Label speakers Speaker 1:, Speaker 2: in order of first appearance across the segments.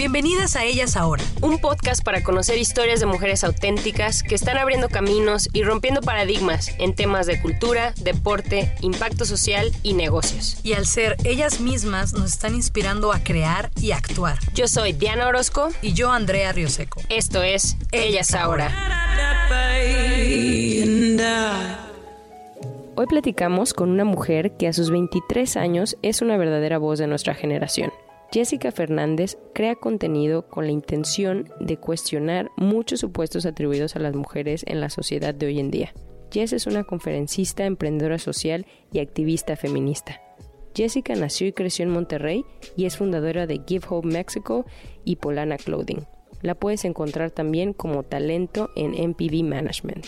Speaker 1: Bienvenidas a Ellas Ahora, un podcast para conocer historias de mujeres auténticas que están abriendo caminos y rompiendo paradigmas en temas de cultura, deporte, impacto social y negocios.
Speaker 2: Y al ser ellas mismas nos están inspirando a crear y actuar.
Speaker 1: Yo soy Diana Orozco
Speaker 2: Y yo, Andrea Rioseco.
Speaker 1: Esto es Ellas Ahora. Hoy platicamos con una mujer que a sus 23 años es una verdadera voz de nuestra generación. Jessica Fernández crea contenido con la intención de cuestionar muchos supuestos atribuidos a las mujeres en la sociedad de hoy en día. Jess es una conferencista, emprendedora social y activista feminista. Jessica nació y creció en Monterrey y es fundadora de Give Hope Mexico y Polana Clothing. La puedes encontrar también como talento en MPV Management.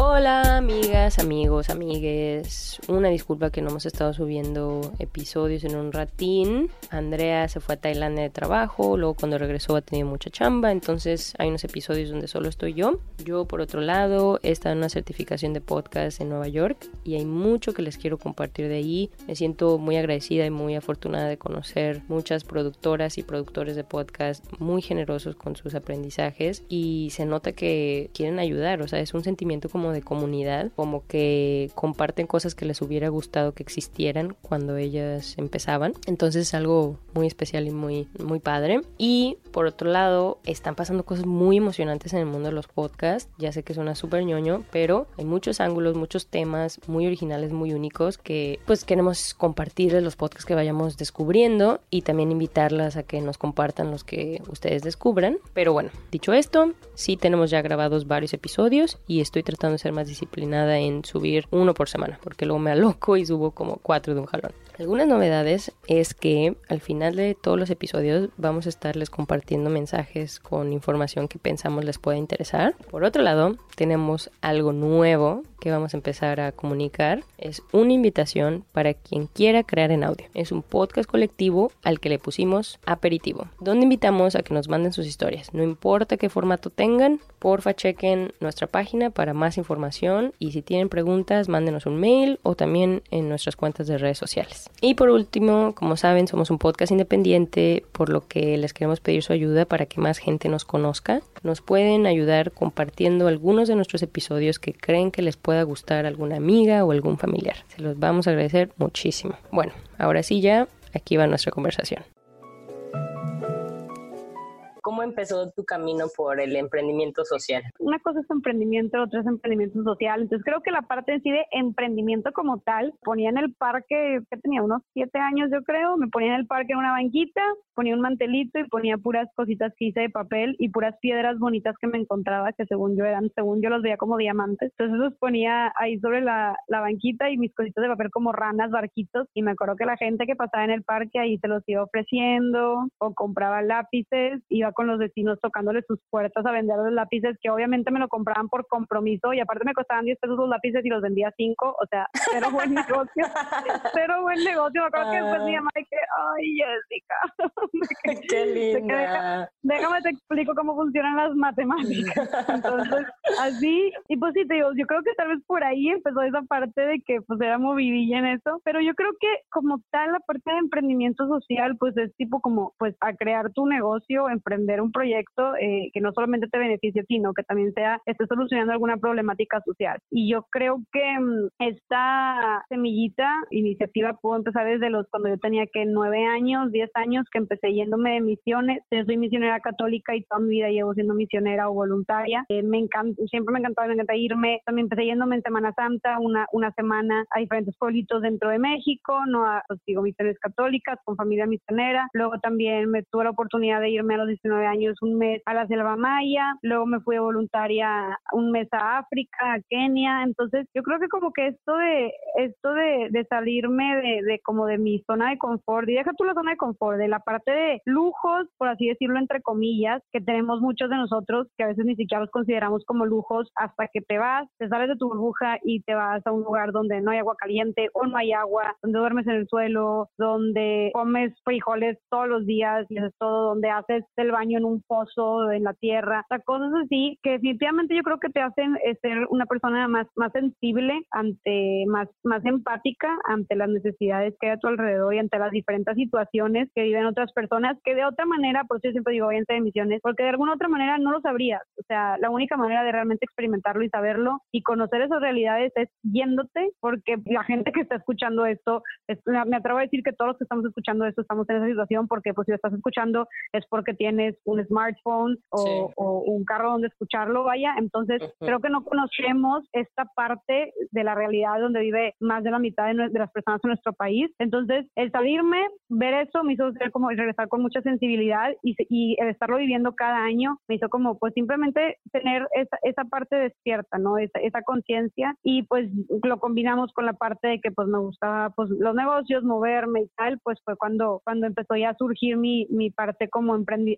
Speaker 1: Hola amigas, amigos, amigues. Una disculpa que no hemos estado subiendo episodios en un ratín. Andrea se fue a Tailandia de trabajo, luego cuando regresó ha tenido mucha chamba, entonces hay unos episodios donde solo estoy yo. Yo por otro lado he estado en una certificación de podcast en Nueva York y hay mucho que les quiero compartir de ahí. Me siento muy agradecida y muy afortunada de conocer muchas productoras y productores de podcast muy generosos con sus aprendizajes y se nota que quieren ayudar, o sea, es un sentimiento como de comunidad, como que comparten cosas que les hubiera gustado que existieran cuando ellas empezaban. Entonces es algo muy especial y muy, muy padre. Y por otro lado, están pasando cosas muy emocionantes en el mundo de los podcasts. Ya sé que suena súper ñoño, pero hay muchos ángulos, muchos temas muy originales, muy únicos que pues queremos compartirles los podcasts que vayamos descubriendo y también invitarlas a que nos compartan los que ustedes descubran. Pero bueno, dicho esto, sí tenemos ya grabados varios episodios y estoy tratando ser más disciplinada en subir uno por semana, porque luego me aloco y subo como cuatro de un jalón. Algunas novedades es que al final de todos los episodios vamos a estarles compartiendo mensajes con información que pensamos les pueda interesar. Por otro lado, tenemos algo nuevo que vamos a empezar a comunicar. Es una invitación para quien quiera crear en audio. Es un podcast colectivo al que le pusimos aperitivo, donde invitamos a que nos manden sus historias. No importa qué formato tengan, porfa chequen nuestra página para más información y si tienen preguntas, mándenos un mail o también en nuestras cuentas de redes sociales. Y por último, como saben, somos un podcast independiente, por lo que les queremos pedir su ayuda para que más gente nos conozca. Nos pueden ayudar compartiendo algunos de nuestros episodios que creen que les pueda gustar alguna amiga o algún familiar. Se los vamos a agradecer muchísimo. Bueno, ahora sí ya, aquí va nuestra conversación. ¿Cómo empezó tu camino por el emprendimiento social?
Speaker 3: Una cosa es emprendimiento, otra es emprendimiento social. Entonces creo que la parte en sí de emprendimiento como tal, ponía en el parque, que tenía unos siete años yo creo, me ponía en el parque en una banquita, ponía un mantelito y ponía puras cositas que hice de papel y puras piedras bonitas que me encontraba, que según yo eran, según yo los veía como diamantes. Entonces los ponía ahí sobre la, la banquita y mis cositas de papel como ranas, barquitos. Y me acuerdo que la gente que pasaba en el parque ahí se los iba ofreciendo o compraba lápices, iba con los vecinos tocándole sus puertas a vender los lápices, que obviamente me lo compraban por compromiso y aparte me costaban 10 pesos los lápices y los vendía 5, o sea, cero buen negocio, cero buen negocio. Me acuerdo que después mi mamá que, ay, Jessica,
Speaker 1: Qué linda.
Speaker 3: deja- déjame te explico cómo funcionan las matemáticas. Entonces, así, y pues sí, te digo, yo creo que tal vez por ahí empezó esa parte de que pues era movidilla en eso, pero yo creo que como tal la parte de emprendimiento social pues es tipo como pues a crear tu negocio, emprender un proyecto eh, que no solamente te beneficie, sino que también sea, esté solucionando alguna problemática social. Y yo creo que mm, esta semillita, iniciativa pudo empezar desde los cuando yo tenía que nueve años, diez años, que empecé yéndome de misiones. Yo soy misionera católica y toda mi vida llevo siendo misionera o voluntaria. Eh, me encanta, siempre me encantaba, me encanta irme. También empecé yéndome en Semana Santa, una, una semana a diferentes pueblitos dentro de México, no a, pues, digo, misiones católicas, con familia misionera. Luego también me tuve la oportunidad de irme a los 19 años un mes a la selva maya, luego me fui voluntaria un mes a África, a Kenia, entonces yo creo que como que esto de esto de, de salirme de, de como de mi zona de confort, y deja tú la zona de confort, de la parte de lujos, por así decirlo entre comillas, que tenemos muchos de nosotros que a veces ni siquiera los consideramos como lujos hasta que te vas, te sales de tu burbuja y te vas a un lugar donde no hay agua caliente o no hay agua, donde duermes en el suelo, donde comes frijoles todos los días y eso es todo, donde haces el baño en un pozo, en la tierra, o sea, cosas así que definitivamente yo creo que te hacen eh, ser una persona más, más sensible ante, más, más empática ante las necesidades que hay a tu alrededor y ante las diferentes situaciones que viven otras personas que de otra manera, por eso yo siempre digo, voy a emisiones, porque de alguna otra manera no lo sabrías, o sea, la única manera de realmente experimentarlo y saberlo y conocer esas realidades es yéndote, porque la gente que está escuchando esto, me atrevo a decir que todos los que estamos escuchando esto estamos en esa situación, porque pues si lo estás escuchando es porque tienes un smartphone o, un carro donde escucharlo, vaya, entonces creo que no conocemos esta parte de la realidad donde vive más de la mitad de, las personas en nuestro país, entonces el salirme, ver eso me hizo ser como regresar con mucha sensibilidad y, y el estarlo viviendo cada año me hizo como pues simplemente tener esa, esa parte despierta, ¿no? Esa, esa conciencia. Y pues lo combinamos con la parte de que pues me gustaba pues los negocios, moverme y tal, pues fue cuando, cuando empezó ya a surgir mi, mi parte como emprendedora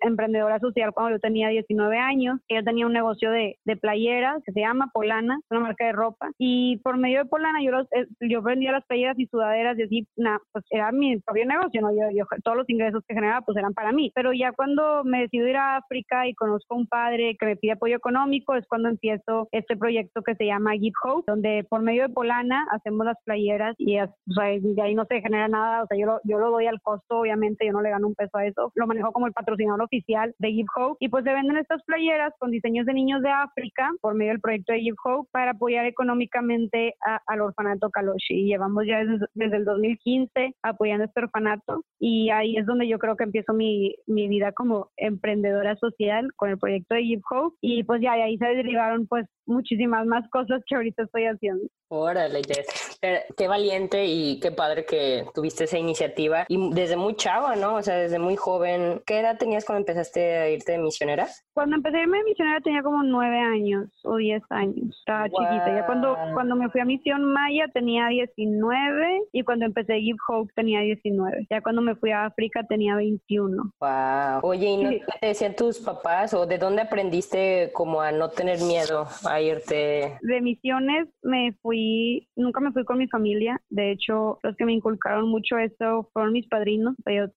Speaker 3: social cuando yo tenía 19 años. Yo tenía un negocio de, de playeras que se llama Polana, una marca de ropa. Y por medio de Polana yo, los, eh, yo vendía las playeras y sudaderas y así, pues era mi propio negocio, ¿no? Yo, yo, todos los ingresos que generaba pues eran para mí, pero ya cuando me decido ir a África y conozco a un padre que me pide apoyo económico, es cuando empiezo este proyecto que se llama Give Hope, donde por medio de Polana hacemos las playeras y de ahí no se genera nada, o sea, yo lo, yo lo doy al costo, obviamente, yo no le gano un peso a eso, lo manejo como el patrocinador oficial de Give Hope y pues se venden estas playeras con diseños de niños de África por medio del proyecto de Give Hope para apoyar económicamente al orfanato Kaloshi. Y llevamos ya desde, desde, el 2015 apoyando este orfanato y ahí es donde yo creo que empiezo mi, mi vida como emprendedora social con el proyecto de Give Hope y pues ya de ahí se derivaron pues muchísimas más cosas que ahorita estoy haciendo.
Speaker 4: Órale, Jess. Qué valiente y qué padre que tuviste esa iniciativa. Y desde muy chava, ¿no? O sea, desde muy joven. ¿Qué edad tenías cuando empezaste a irte de misionera?
Speaker 3: Cuando empecé a irme de misionera tenía como nueve años o diez años. Estaba chiquita. Ya cuando, cuando me fui a Misión Maya tenía 19 y cuando empecé Give Hope tenía 19. Ya cuando me fui a África tenía 21.
Speaker 4: Wow. Oye, ¿y no te decían tus papás o de dónde aprendiste como a no tener miedo a irte?
Speaker 3: De misiones me fui, nunca me fui con mi familia. De hecho, los que me inculcaron mucho esto fueron mis padrinos.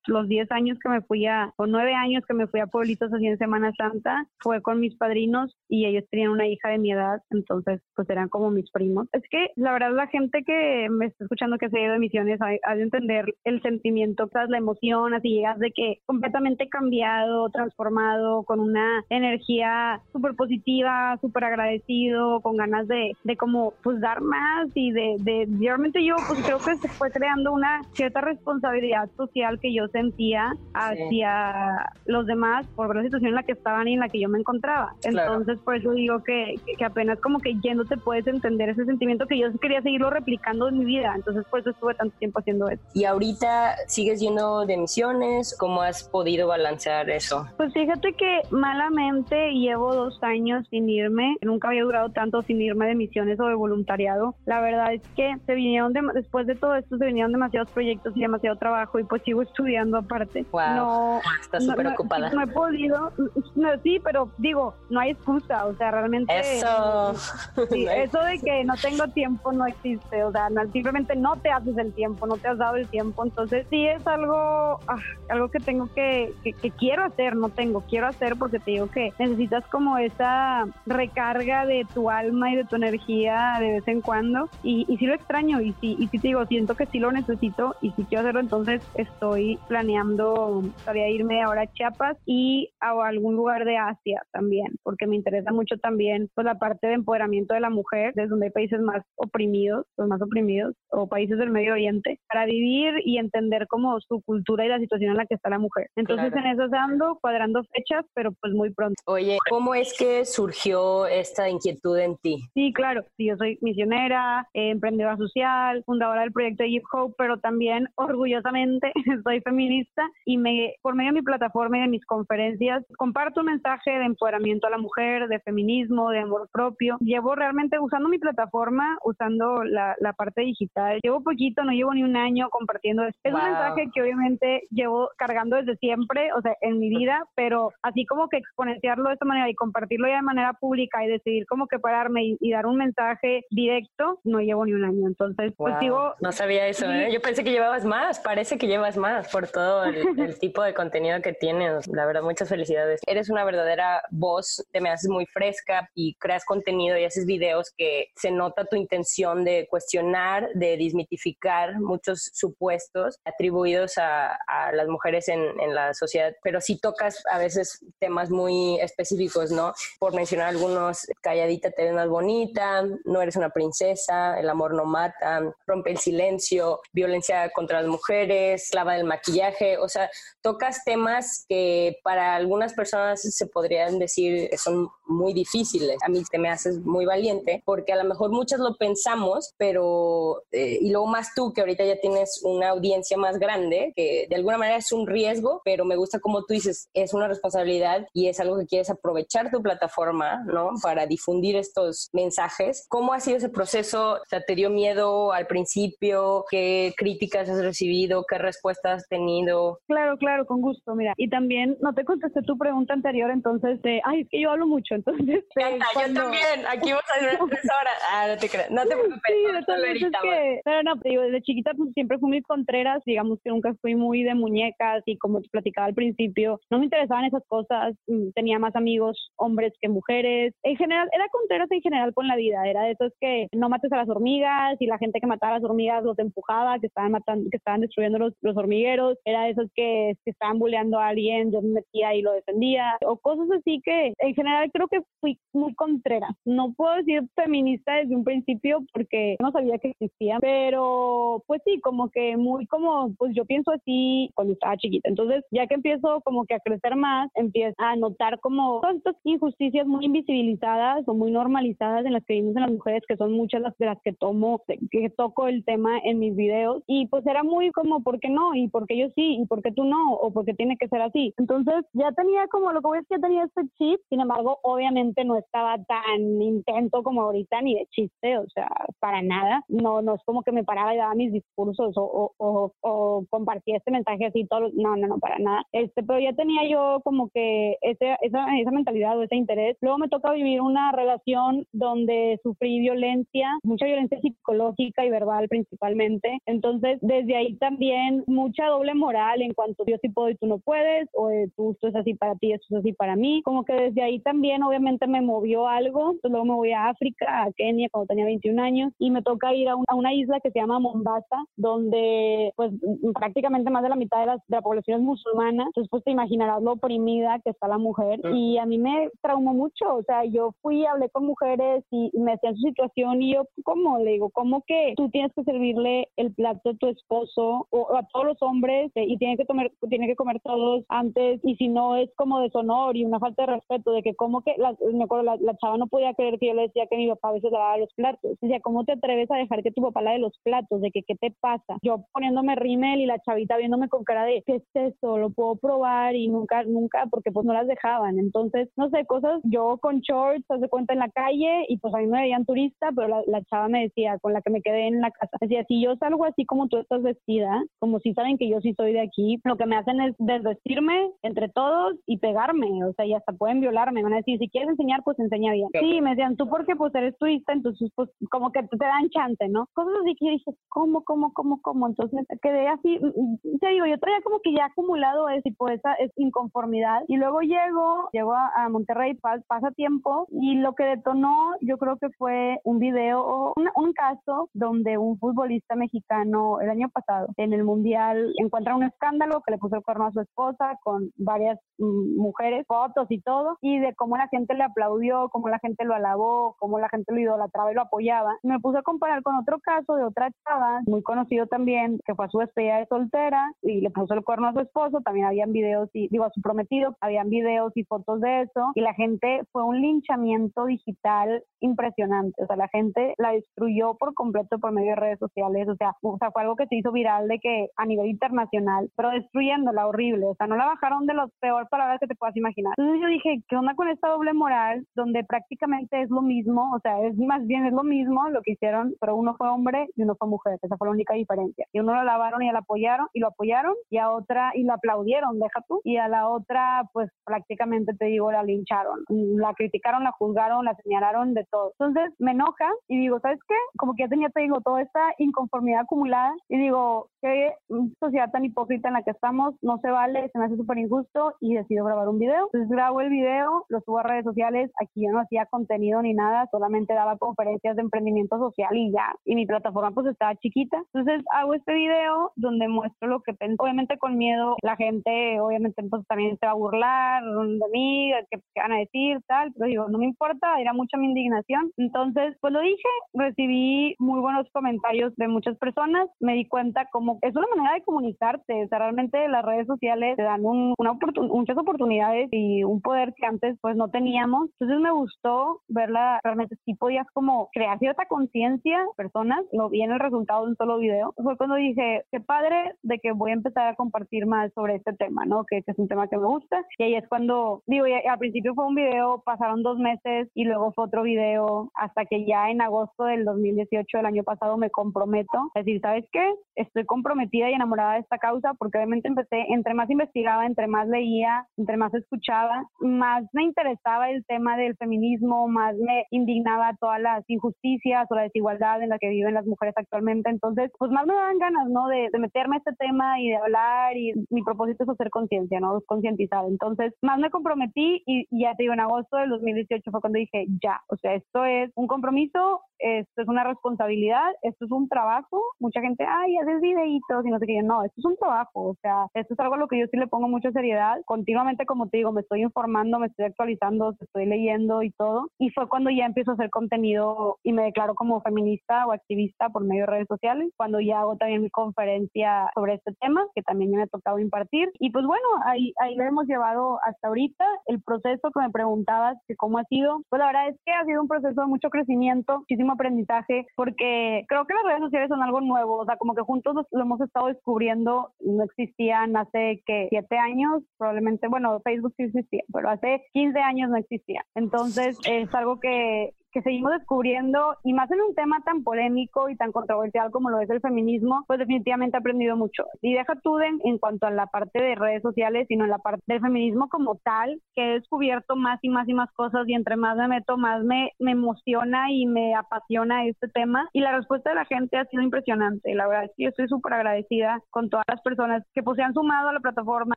Speaker 3: los 10 años que me fui a, o 9 años que me fui a pueblitos así en Semana Santa, fue con mis padrinos y ellos tenían una hija de mi edad, entonces pues eran como mis primos. Es que la verdad la gente que me está escuchando que se ha ido de misiones ha, de entender el sentimiento, tras la emoción, así llegas de que completamente cambiado, transformado, con una energía súper positiva, súper agradecido, con ganas de, de como pues dar más y de, de, realmente yo pues creo que se fue creando una cierta responsabilidad social que yo sentía hacia los demás por la situación en la que estaban y en la que yo me encontraba. Entonces por eso digo que, que apenas como que yéndote puedes entender ese sentimiento que yo quería seguirlo replicando en mi vida. Entonces por eso estuve tanto tiempo haciendo eso.
Speaker 4: ¿Y ahorita sigues yendo de misiones? ¿Cómo has podido balancear eso?
Speaker 3: Pues fíjate que malamente llevo dos años sin irme. Nunca había durado tanto sin irme de misiones o de voluntariado. La verdad es que se vinieron, después de todo esto, se vinieron demasiados proyectos y demasiado trabajo y pues sigo estudiando aparte.
Speaker 4: Wow. No, estás súper ocupada.
Speaker 3: No, he podido, no, sí, pero digo, no hay excusa, o sea, realmente...
Speaker 4: Eso.
Speaker 3: Sí, eso de que no tengo tiempo no existe, o sea, simplemente no te haces el tiempo, no te has dado el tiempo, entonces sí es algo, ah, algo que tengo que, que, quiero hacer, no tengo, quiero hacer porque te digo que necesitas como esa recarga de tu alma y de tu energía de vez en cuando y, y sí lo extraño y sí, y sí te digo, siento que sí lo necesito y si quiero hacerlo, entonces estoy planeando todavía irme ahora a Chiapas y a algún lugar de Asia también, porque me interesa mucho también pues la parte de empoderamiento de la mujer, desde donde hay países más oprimidos, los más oprimidos, o países del Medio Oriente, para vivir y entender como su cultura y la situación en la que está la mujer. Entonces en eso ando cuadrando fechas, pero pues muy pronto.
Speaker 4: Oye, ¿cómo es que surgió esta inquietud en ti?
Speaker 3: Sí, claro, sí, yo soy misionera, emprendedora social, fundadora del proyecto de Give Hope, pero también orgullosamente soy feminista y me por medio de mi plataforma y de mis conferencias conferencias, comparto un mensaje de empoderamiento a la mujer, de feminismo, de amor propio. Llevo realmente usando mi plataforma, usando la, la parte digital. Llevo poquito, no llevo ni un año compartiendo. Es un mensaje que obviamente llevo cargando desde siempre, o sea, en mi vida, pero así como que exponenciarlo de esta manera y compartirlo ya de manera pública y decidir como que pararme y, dar un mensaje directo, no llevo ni un año. Entonces, pues digo...
Speaker 4: No sabía eso, ¿eh? Yo pensé que llevabas más, parece que llevas más por todo el, el tipo de contenido que tienes. La verdad, muchas felicidades. Eres una verdadera voz, te me haces muy fresca y creas contenido y haces videos que se nota tu intención de cuestionar, de desmitificar muchos supuestos atribuidos a, las mujeres en, en, la sociedad, pero sí tocas a veces temas muy específicos, ¿no? Por mencionar algunos, calladita te ves más bonita, no eres una princesa, el amor no mata, rompe el silencio, violencia contra las mujeres, clava del maquillaje, o sea, tocas temas que para algunas personas se podrían decir que son muy difíciles. A mí te me haces muy valiente porque a lo mejor muchas lo pensamos, pero, eh, y luego más tú que ahorita ya tienes una audiencia más grande, que de alguna manera es un riesgo, pero me gusta como tú dices, es una responsabilidad y es algo que quieres aprovechar tu plataforma, ¿no? Para difundir estos mensajes. ¿Cómo ha sido ese proceso? O sea, ¿te dio miedo al principio? ¿Qué críticas has recibido? ¿Qué respuestas has tenido?
Speaker 3: Claro, claro, con gusto, mira. Y también no te contesté tu pregunta anterior, entonces, de, ay, es que yo hablo mucho, entonces...
Speaker 4: Yo también, aquí vamos a ver tres horas. Ah, no te creas, no te preocupes. Sí,
Speaker 3: no, es que, pero no, digo, desde chiquita pues, siempre fui muy contreras, digamos que nunca fui muy de muñecas y como te platicaba al principio, no me interesaban esas cosas, mm, tenía más amigos hombres que mujeres, en general, era contreras en general con la vida, era de esos que no mates a las hormigas y la gente que mataba a las hormigas los empujaba, que estaban matando, que estaban destruyendo los, los hormigueros, era de esos que, que estaban bulleando a alguien, yo me metía y lo defendía, o cosas así que en general creo que fui muy contrera. No puedo decir feminista desde un principio porque no sabía que existía, pero pues sí, como que muy como, pues yo pienso así cuando estaba chiquita. Entonces, ya que empiezo como que a crecer más, empiezo a notar como todas estas injusticias muy invisibilizadas o muy normalizadas en las que vivimos en las mujeres, que son muchas las de las que tomo, que toco el tema en mis videos. Y pues era muy como, ¿por qué no? ¿Y por qué yo sí? ¿Y por qué tú no? ¿O por qué tiene que ser así? Entonces, ya tenía como, lo que voy decir, ya tenía este chip, sin embargo, obviamente no estaba tan intento como ahorita ni de chiste, o sea, para nada. No, no es como que me paraba y daba mis discursos o, o, o, compartía este mensaje así, todo, no, no, no, para nada. Este, pero ya tenía yo como que ese, esa, esa mentalidad o ese interés. Luego me toca vivir una relación donde sufrí violencia, mucha violencia psicológica y verbal principalmente. Entonces, desde ahí también mucha doble moral en cuanto yo sí puedo y tú no puedes, o tú esto es así para ti, esto es así para mí. Como que desde ahí también obviamente me movió algo. Entonces, luego me voy a África, a Kenia cuando tenía 21 años y me toca ir a, a una isla que se llama Mombasa, donde pues prácticamente más de la mitad de la, de la población es musulmana, entonces pues te imaginarás lo oprimida que está la mujer y a mí me traumó mucho, o sea, yo fui, hablé con mujeres y, me decían su situación y yo, ¿cómo? Le digo, ¿cómo que tú tienes que servirle el plato a tu esposo o, a todos los hombres eh, y tiene que, comer, tiene que comer todos antes y si no es como deshonor y una falta de respeto de que como que, la, me acuerdo, la, la chava no podía creer que yo le decía que mi papá a veces lavaba los platos, decía, ¿cómo te atreves a dejar que tu papá lave los platos? De que, ¿qué te pasa? Yo poniéndome rímel y la chavita viéndome con cara de, ¿qué es eso? Lo puedo probar y nunca, nunca, porque pues no las dejaban. Entonces, no sé, cosas, yo con shorts, haz de cuenta en la calle y pues a mí me veían turista, pero la, la chava me decía, con la que me quedé en la casa, decía, si yo salgo así como tú estás vestida, como si saben que yo sí soy de aquí, lo que me hacen es desvestirme entre todos y pegarme, o sea, y hasta pueden violarme, van a decir, si quieres enseñar, pues enseña bien. Sí, me decían, tú porque pues eres turista, entonces pues como que te dan chance, ¿no? Cosas así que yo dije, ¿cómo, cómo, cómo, cómo? Entonces quedé así, mm, te digo, yo traía como que ya acumulado ese tipo, esa es inconformidad. Y luego llego, llego a, a Monterrey, pasa tiempo, y lo que detonó, yo creo que fue un video, un, un caso donde un futbolista mexicano el año pasado en el Mundial encuentra un escándalo que le puso el cuerno a su esposa con varias mm, mujeres, fotos y todo, y de cómo la gente le aplaudió, cómo la gente lo alabó, cómo la gente lo idolatraba y lo apoyaba. Me puse a comparar con otro caso de otra chava, muy conocido también, que fue a su despedida de soltera y le puso el cuerno a su esposo, también habían videos y, digo, a su prometido, habían videos y fotos de eso, y la gente fue un linchamiento digital impresionante, o sea, la gente la destruyó por completo por medio de redes sociales, o sea, o sea, fue algo que se hizo viral de que a nivel internacional, pero destruyéndola horrible, o sea, no la bajaron de las peores palabras que te puedas imaginar. Entonces yo dije, ¿qué onda con esta doble moral donde prácticamente es lo mismo? O sea, es más bien es lo mismo lo que hicieron, pero uno fue hombre y uno fue mujer. Esa fue la única diferencia. Y uno lo lavaron y la apoyaron y lo apoyaron y a otra y lo aplaudieron, deja tú. Y a la otra, pues prácticamente te digo, la lincharon. La criticaron, la juzgaron, la señalaron de todo. Entonces me enoja y digo, ¿sabes qué? Como que ya tenía, te digo, toda esta inconformidad acumulada y digo, qué sociedad tan hipócrita en la que estamos, no se vale, se me hace súper injusto y decido grabar un video. Entonces grabo el video, lo subo a redes sociales, aquí yo no hacía contenido ni nada, solamente daba conferencias de emprendimiento social y ya, y mi plataforma pues estaba chiquita. Entonces hago este video donde muestro lo que pensé, obviamente con miedo, la gente obviamente pues también se va a burlar de mí, qué, van a decir, tal, pero digo, no me importa, era mucha mi indignación. Entonces pues lo dije, recibí muy buenos comentarios de muchas personas, me di cuenta como es una manera de comunicarte, o sea, realmente las redes sociales te dan un, una muchas oportunidades y un poder que antes pues no teníamos, entonces me gustó verla, realmente sí podías como crear cierta conciencia personas, lo vi en el resultado de un solo video, fue cuando dije, qué padre de que voy a empezar a compartir más sobre este tema, ¿no? Que, que es un tema que me gusta y ahí es cuando, digo, al principio fue un video, pasaron dos meses y luego fue otro video hasta que ya en agosto del 2018 del año pasado me comprometo a decir, ¿sabes qué? Estoy comprometida y enamorada de esta causa porque obviamente empecé, entre más investigaba, entre más leía, entre más escuchaba, más me interesaba el tema del feminismo, más me indignaba todas las injusticias o la desigualdad en la que viven las mujeres actualmente. Entonces, pues más me daban ganas, ¿no? De, meterme a este tema y de hablar y mi propósito es hacer conciencia, ¿no? Concientizar. Entonces, más me comprometí y, y ya te digo, en agosto del 2018 fue cuando dije, ya, o sea, esto es un compromiso, esto es una responsabilidad, esto es un trabajo. Mucha gente, ay, haces videos y no sé qué. No, esto es un trabajo, o sea, esto es algo a lo que yo sí le pongo mucha seriedad. Continuamente, como te digo, me estoy informando, me estoy actualizando, estoy leyendo y todo. Y fue cuando ya empiezo a hacer contenido y me declaro como feminista o activista por medio de redes sociales, cuando ya hago también mi conferencia sobre este tema, que también me ha tocado impartir. Y pues bueno, ahí, ahí lo hemos llevado hasta ahorita. El proceso que me preguntabas, que cómo ha sido, pues la verdad es que ha sido un proceso de mucho crecimiento, muchísimo aprendizaje, porque creo que las redes sociales son algo nuevo, o sea, como que juntos lo hemos estado descubriendo, no existían hace que siete años, probablemente, bueno, Facebook sí existía, pero hace 15 años no existía. Entonces es algo que, que seguimos descubriendo y más en un tema tan polémico y tan controversial como lo es el feminismo, pues definitivamente he aprendido mucho. Y deja tú en, en cuanto a la parte de redes sociales, sino en la parte del feminismo como tal, que he descubierto más y más y más cosas y entre más me meto, más me, me emociona y me apasiona este tema. Y la respuesta de la gente ha sido impresionante. La verdad es que yo estoy súper agradecida con todas las personas que pues se han sumado a la plataforma,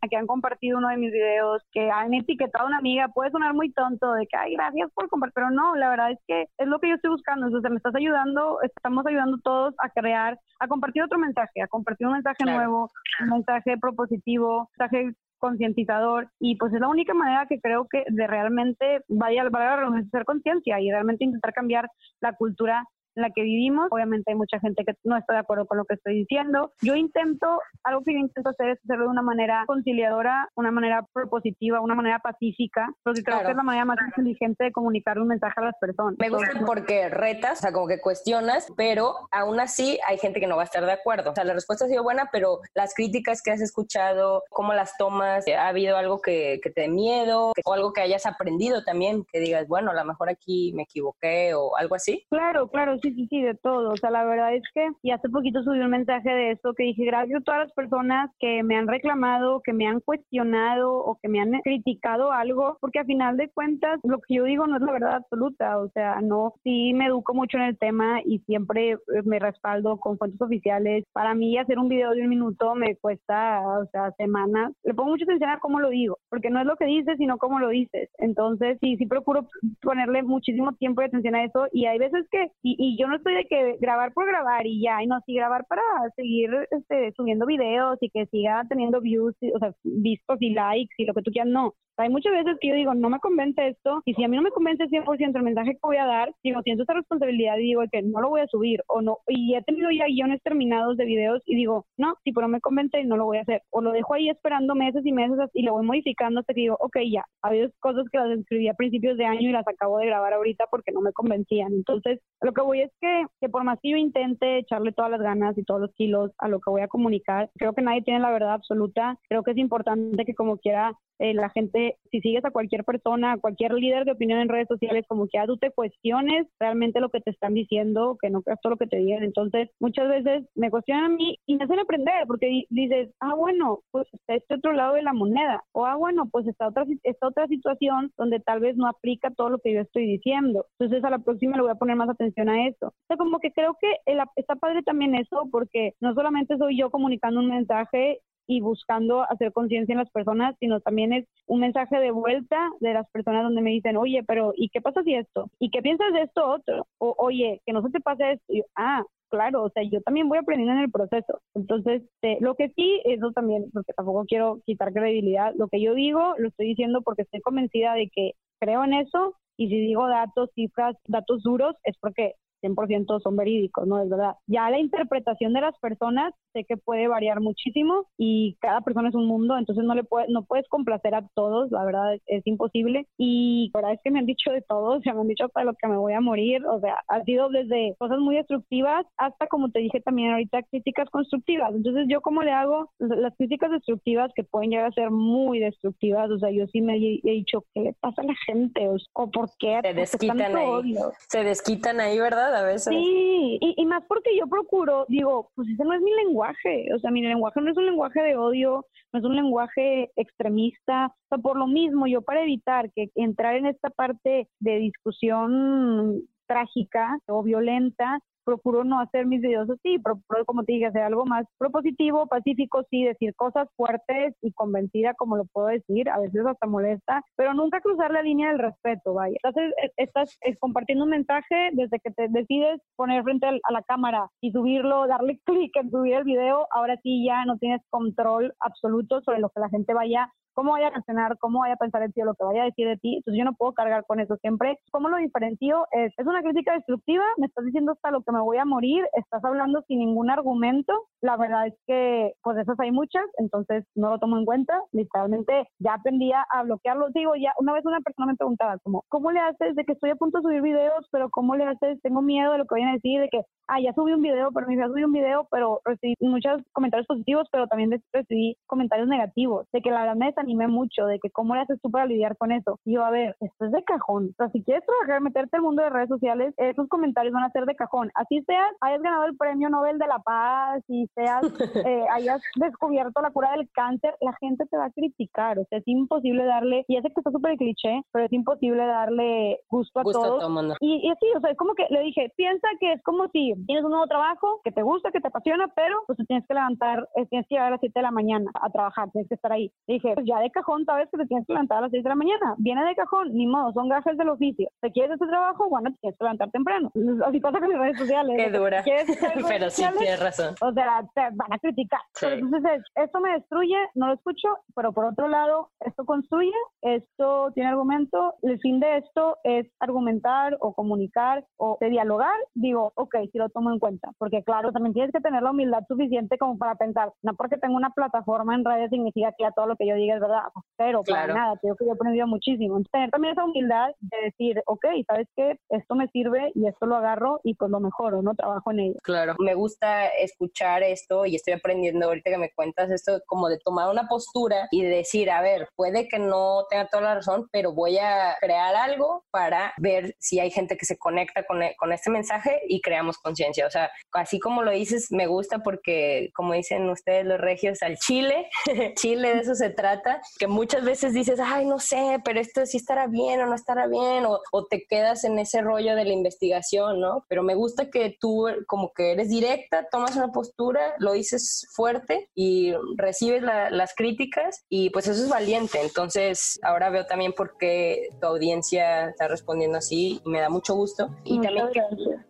Speaker 3: que han compartido uno de mis videos, que han etiquetado a una amiga. Puede sonar muy tonto de que, ay, gracias por compartir, pero no, la verdad es que es lo que yo estoy buscando. Entonces, me estás ayudando, estamos ayudando todos a crear, a compartir otro mensaje, a compartir un mensaje nuevo, un mensaje propositivo, un mensaje concientizador y pues es la única manera que creo que de realmente vaya, vaya a hacer conciencia y realmente intentar cambiar la cultura en la que vivimos. Obviamente hay mucha gente que no está de acuerdo con lo que estoy diciendo. Yo intento, algo que yo intento hacer es hacerlo de una manera conciliadora, una manera propositiva, una manera pacífica, porque creo que es la manera más inteligente de comunicar un mensaje a las personas.
Speaker 4: Me gusta porque retas, o sea, como que cuestionas, pero aún así hay gente que no va a estar de acuerdo. O sea, la respuesta ha sido buena, pero las críticas que has escuchado, cómo las tomas, ¿ha habido algo que, que te dé miedo o algo que hayas aprendido también, que digas, bueno, a lo mejor aquí me equivoqué o algo así?
Speaker 3: Claro, claro, sí, de todo. O sea, la verdad es que, y hace poquito subí un mensaje de eso que dije, gracias a todas las personas que me han reclamado, que me han cuestionado o que me han criticado algo, porque a final de cuentas lo que yo digo no es la verdad absoluta. O sea, no, sí me educo mucho en el tema y siempre eh, me respaldo con fuentes oficiales. Para mí hacer un video de un minuto me cuesta, o sea, semanas. Le pongo mucha atención a cómo lo digo, porque no es lo que dices, sino cómo lo dices. Entonces, sí, sí procuro ponerle muchísimo tiempo y atención a eso. Y hay veces que, y, y yo no estoy de que grabar por grabar y ya, y no, sí grabar para seguir este, subiendo videos y que siga teniendo views, o sea, vistos y likes y lo que tú quieras, no. Hay muchas veces que yo digo, no me convence esto, y si a mí no me convence 100% el mensaje que voy a dar, digo, siento esa responsabilidad y digo que no lo voy a subir, o no, y he tenido ya guiones terminados de videos y digo, no, si pero no me convence, no lo voy a hacer, o lo dejo ahí esperando meses y meses y lo voy modificando hasta que digo, ok, ya, ha cosas que las escribí a principios de año y las acabo de grabar ahorita porque no me convencían, entonces lo que voy es que, que por más que yo intente echarle todas las ganas y todos los kilos a lo que voy a comunicar, creo que nadie tiene la verdad absoluta. Creo que es importante que como quiera eh, la gente, si sigues a cualquier persona, a cualquier líder de opinión en redes sociales, como que ya tú te cuestiones realmente lo que te están diciendo, que no creas todo lo que te digan. Entonces, muchas veces me cuestionan a mí y me hacen aprender, porque dices, ah, bueno, pues está este otro lado de la moneda, o ah, bueno, pues está otra, esta otra situación donde tal vez no aplica todo lo que yo estoy diciendo. Entonces, a la próxima le voy a poner más atención a eso. O sea, como que creo que está padre también eso, porque no solamente soy yo comunicando un mensaje y buscando hacer conciencia en las personas, sino también es un mensaje de vuelta de las personas donde me dicen, oye, pero ¿y qué pasa si esto? ¿Y qué piensas de esto otro? O, oye, que no se te pase esto. Ah, claro, o sea, yo también voy aprendiendo en el proceso. Entonces, lo que sí, eso también, porque tampoco quiero quitar credibilidad, lo que yo digo, lo estoy diciendo porque estoy convencida de que creo en eso y si digo datos, cifras, datos duros, es porque 100% son verídicos, ¿no? Es verdad. Ya la interpretación de las personas sé que puede variar muchísimo y cada persona es un mundo, entonces no le puede, no puedes complacer a todos, la verdad es, imposible. Y la verdad es que me han dicho de todo, o sea, me han dicho para lo que me voy a morir, o sea, ha sido desde cosas muy destructivas hasta, como te dije también ahorita, críticas constructivas. Entonces, yo como le hago las críticas destructivas que pueden llegar a ser muy destructivas, o sea, yo sí me he, dicho, ¿qué le pasa a la gente? O, ¿por qué?
Speaker 4: Se desquitan ahí. Se desquitan ahí, ¿verdad? A veces.
Speaker 3: Sí, y, y más porque yo procuro, digo, pues ese no es mi lenguaje o sea, mi lenguaje no es un lenguaje de odio, no es un lenguaje extremista. O sea, por lo mismo, yo para evitar que entrar en esta parte de discusión trágica o violenta, procuro no hacer mis videos así, procuro, como te dije, hacer algo más propositivo, pacífico, sí, decir cosas fuertes y convencida, como lo puedo decir, a veces hasta molesta, pero nunca cruzar la línea del respeto, vaya. Entonces, estás compartiendo un mensaje desde que te decides poner frente a la cámara y subirlo, darle clic en subir el video, ahora sí ya no tienes control absoluto sobre lo que la gente vaya cómo vaya a reaccionar, cómo vaya a pensar en ti o lo que vaya a decir de ti. Entonces yo no puedo cargar con eso siempre. ¿Cómo lo diferencio? Es, es una crítica destructiva, me estás diciendo hasta lo que me voy a morir, estás hablando sin ningún argumento. La verdad es que pues esas hay muchas, entonces no lo tomo en cuenta. Literalmente ya aprendí a bloquearlo. Digo, ya una vez una persona me preguntaba como, ¿cómo le haces de que estoy a punto de subir videos, pero cómo le haces? Tengo miedo de lo que vayan a decir, de que, ah, ya subí un video, pero me ya subí un video, pero recibí muchos comentarios positivos, pero también recibí comentarios negativos, de que la verdad me animé mucho de que cómo le haces tú para lidiar con eso. Y yo, a ver, esto es de cajón. O sea, si quieres trabajar, meterte al mundo de redes sociales, esos comentarios van a ser de cajón. Así seas, hayas ganado el premio Nobel de la Paz y seas, eh, hayas descubierto la cura del cáncer, la gente te va a criticar. O sea, es imposible darle, y ese que está súper cliché, pero es imposible darle gusto a todos. y, y así, o sea, es como que le dije, piensa que es como si tienes un nuevo trabajo que te gusta, que te apasiona, pero pues tienes que levantar, tienes que llegar a las 7 de la mañana a trabajar, tienes que estar ahí. Le dije, pues ya de cajón, sabes que te tienes que levantar a las 6 de la mañana. Viene de cajón, ni modo, son gajes del oficio. ¿Te quieres ese trabajo? Bueno, te tienes que levantar temprano. Así pasa con las redes sociales.
Speaker 4: Qué dura. Pero sí, tienes razón.
Speaker 3: O sea, te van a criticar. entonces, esto me destruye, no lo escucho, pero por otro lado, esto construye, esto tiene argumento. El fin de esto es argumentar o comunicar o de dialogar. Digo, ok, si lo tomo en cuenta. Porque claro, también tienes que tener la humildad suficiente como para pensar, no porque tengo una plataforma en redes significa que a todo lo que yo diga es verdad pero para nada, creo que yo he aprendido muchísimo. tener también esa humildad de decir, ok, ¿sabes qué? Esto me sirve y esto lo agarro y pues lo mejoro, ¿no? Trabajo en ello.
Speaker 4: Claro, me gusta escuchar esto y estoy aprendiendo ahorita que me cuentas esto como de tomar una postura y de decir, a ver, puede que no tenga toda la razón, pero voy a crear algo para ver si hay gente que se conecta con, e, con este mensaje y creamos conciencia. O sea, así como lo dices, me gusta porque, como dicen ustedes los regios, al Chile, Chile de eso se trata, que muchas veces dices, ay, no sé, pero esto sí estará bien o no estará bien, o, te quedas en ese rollo de la investigación, ¿no? Pero me gusta que tú como que eres directa, tomas una postura, lo dices fuerte y recibes las críticas y pues eso es valiente. Entonces ahora veo también por qué tu audiencia está respondiendo así y me da mucho gusto. Y también que,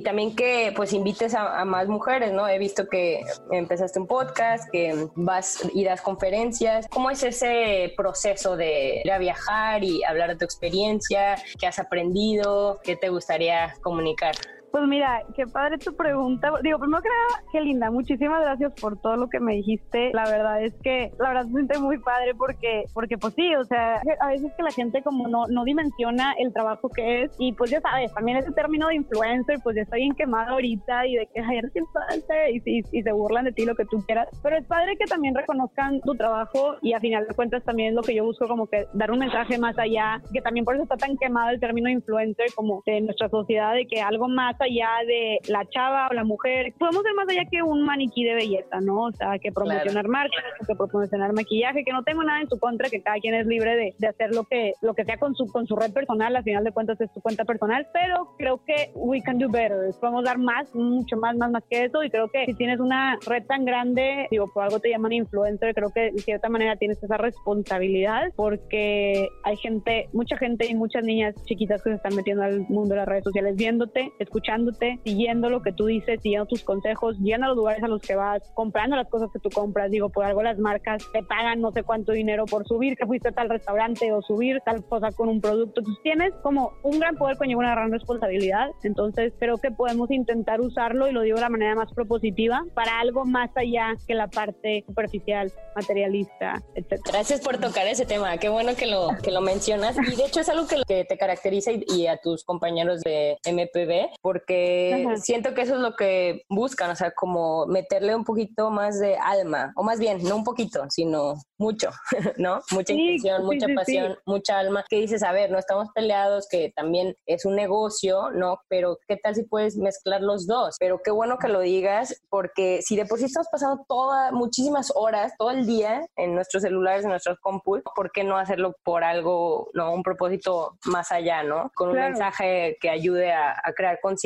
Speaker 4: también que pues invites a, a, más mujeres, ¿no? He visto que empezaste un podcast, que vas y das conferencias. ¿Cómo es ese proceso de ir a viajar y hablar de tu experiencia, qué has aprendido, qué te gustaría comunicar?
Speaker 3: Pues mira, qué padre tu pregunta. Digo, primero que nada, qué linda. Muchísimas gracias por todo lo que me dijiste. La verdad es que, la verdad se siente muy padre porque, porque pues sí, o sea, a veces que la gente como no, no dimensiona el trabajo que es y pues ya sabes, también ese término de influencer, pues ya está bien quemado ahorita y de que ayer influencer y, y, y, se burlan de ti lo que tú quieras. Pero es padre que también reconozcan tu trabajo y a final de cuentas también lo que yo busco como que dar un mensaje más allá, que también por eso está tan quemado el término influencer como de nuestra sociedad, de que algo más de la chava o la mujer, podemos ser más allá que un maniquí de belleza, ¿no? O sea, que promocionar marcas, que promocionar maquillaje, que no tengo nada en su contra, que cada quien es libre de, de, hacer lo que, lo que sea con su, con su red personal, al final de cuentas es su cuenta personal, pero creo que we can do better, podemos dar más, mucho más, más, más que eso, y creo que si tienes una red tan grande, digo, por algo te llaman influencer, creo que de cierta manera tienes esa responsabilidad, porque hay gente, mucha gente y muchas niñas chiquitas que se están metiendo al mundo de las redes sociales, viéndote, escuchándote, siguiendo lo que tú dices, siguiendo tus consejos, yendo a los lugares a los que vas, comprando las cosas que tú compras. Digo, por algo las marcas te pagan no sé cuánto dinero por subir que fuiste a tal restaurante o subir tal cosa con un producto. Entonces tienes como un gran poder con una gran responsabilidad. Entonces creo que podemos intentar usarlo y lo digo de la manera más propositiva para algo más allá que la parte superficial, materialista, etc.
Speaker 4: Gracias por tocar ese tema. Qué bueno que lo, que lo mencionas. Y de hecho es algo que, que te caracteriza y, y a tus compañeros de MPB, porque Ajá. siento que eso es lo que buscan, o sea, como meterle un poquito más de alma, o más bien, no un poquito, sino mucho, ¿no? Mucha sí, intención, sí, mucha sí, pasión, mucha alma, que dices, a ver, no estamos peleados, que también es un negocio, ¿no? Pero ¿qué tal si puedes mezclar los dos? Pero qué bueno que lo digas, porque si de por sí estamos pasando todas, muchísimas horas, todo el día en nuestros celulares, en nuestros compus, ¿por qué no hacerlo por algo, no? Un propósito más allá, ¿no? Con un claro. mensaje que ayude a, a crear conciencia.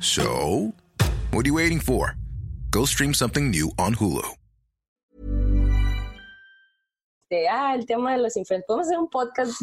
Speaker 5: So, what are you waiting for? Go stream something new on Hulu.
Speaker 4: de, ah, el tema de los influencers. Podemos hacer un podcast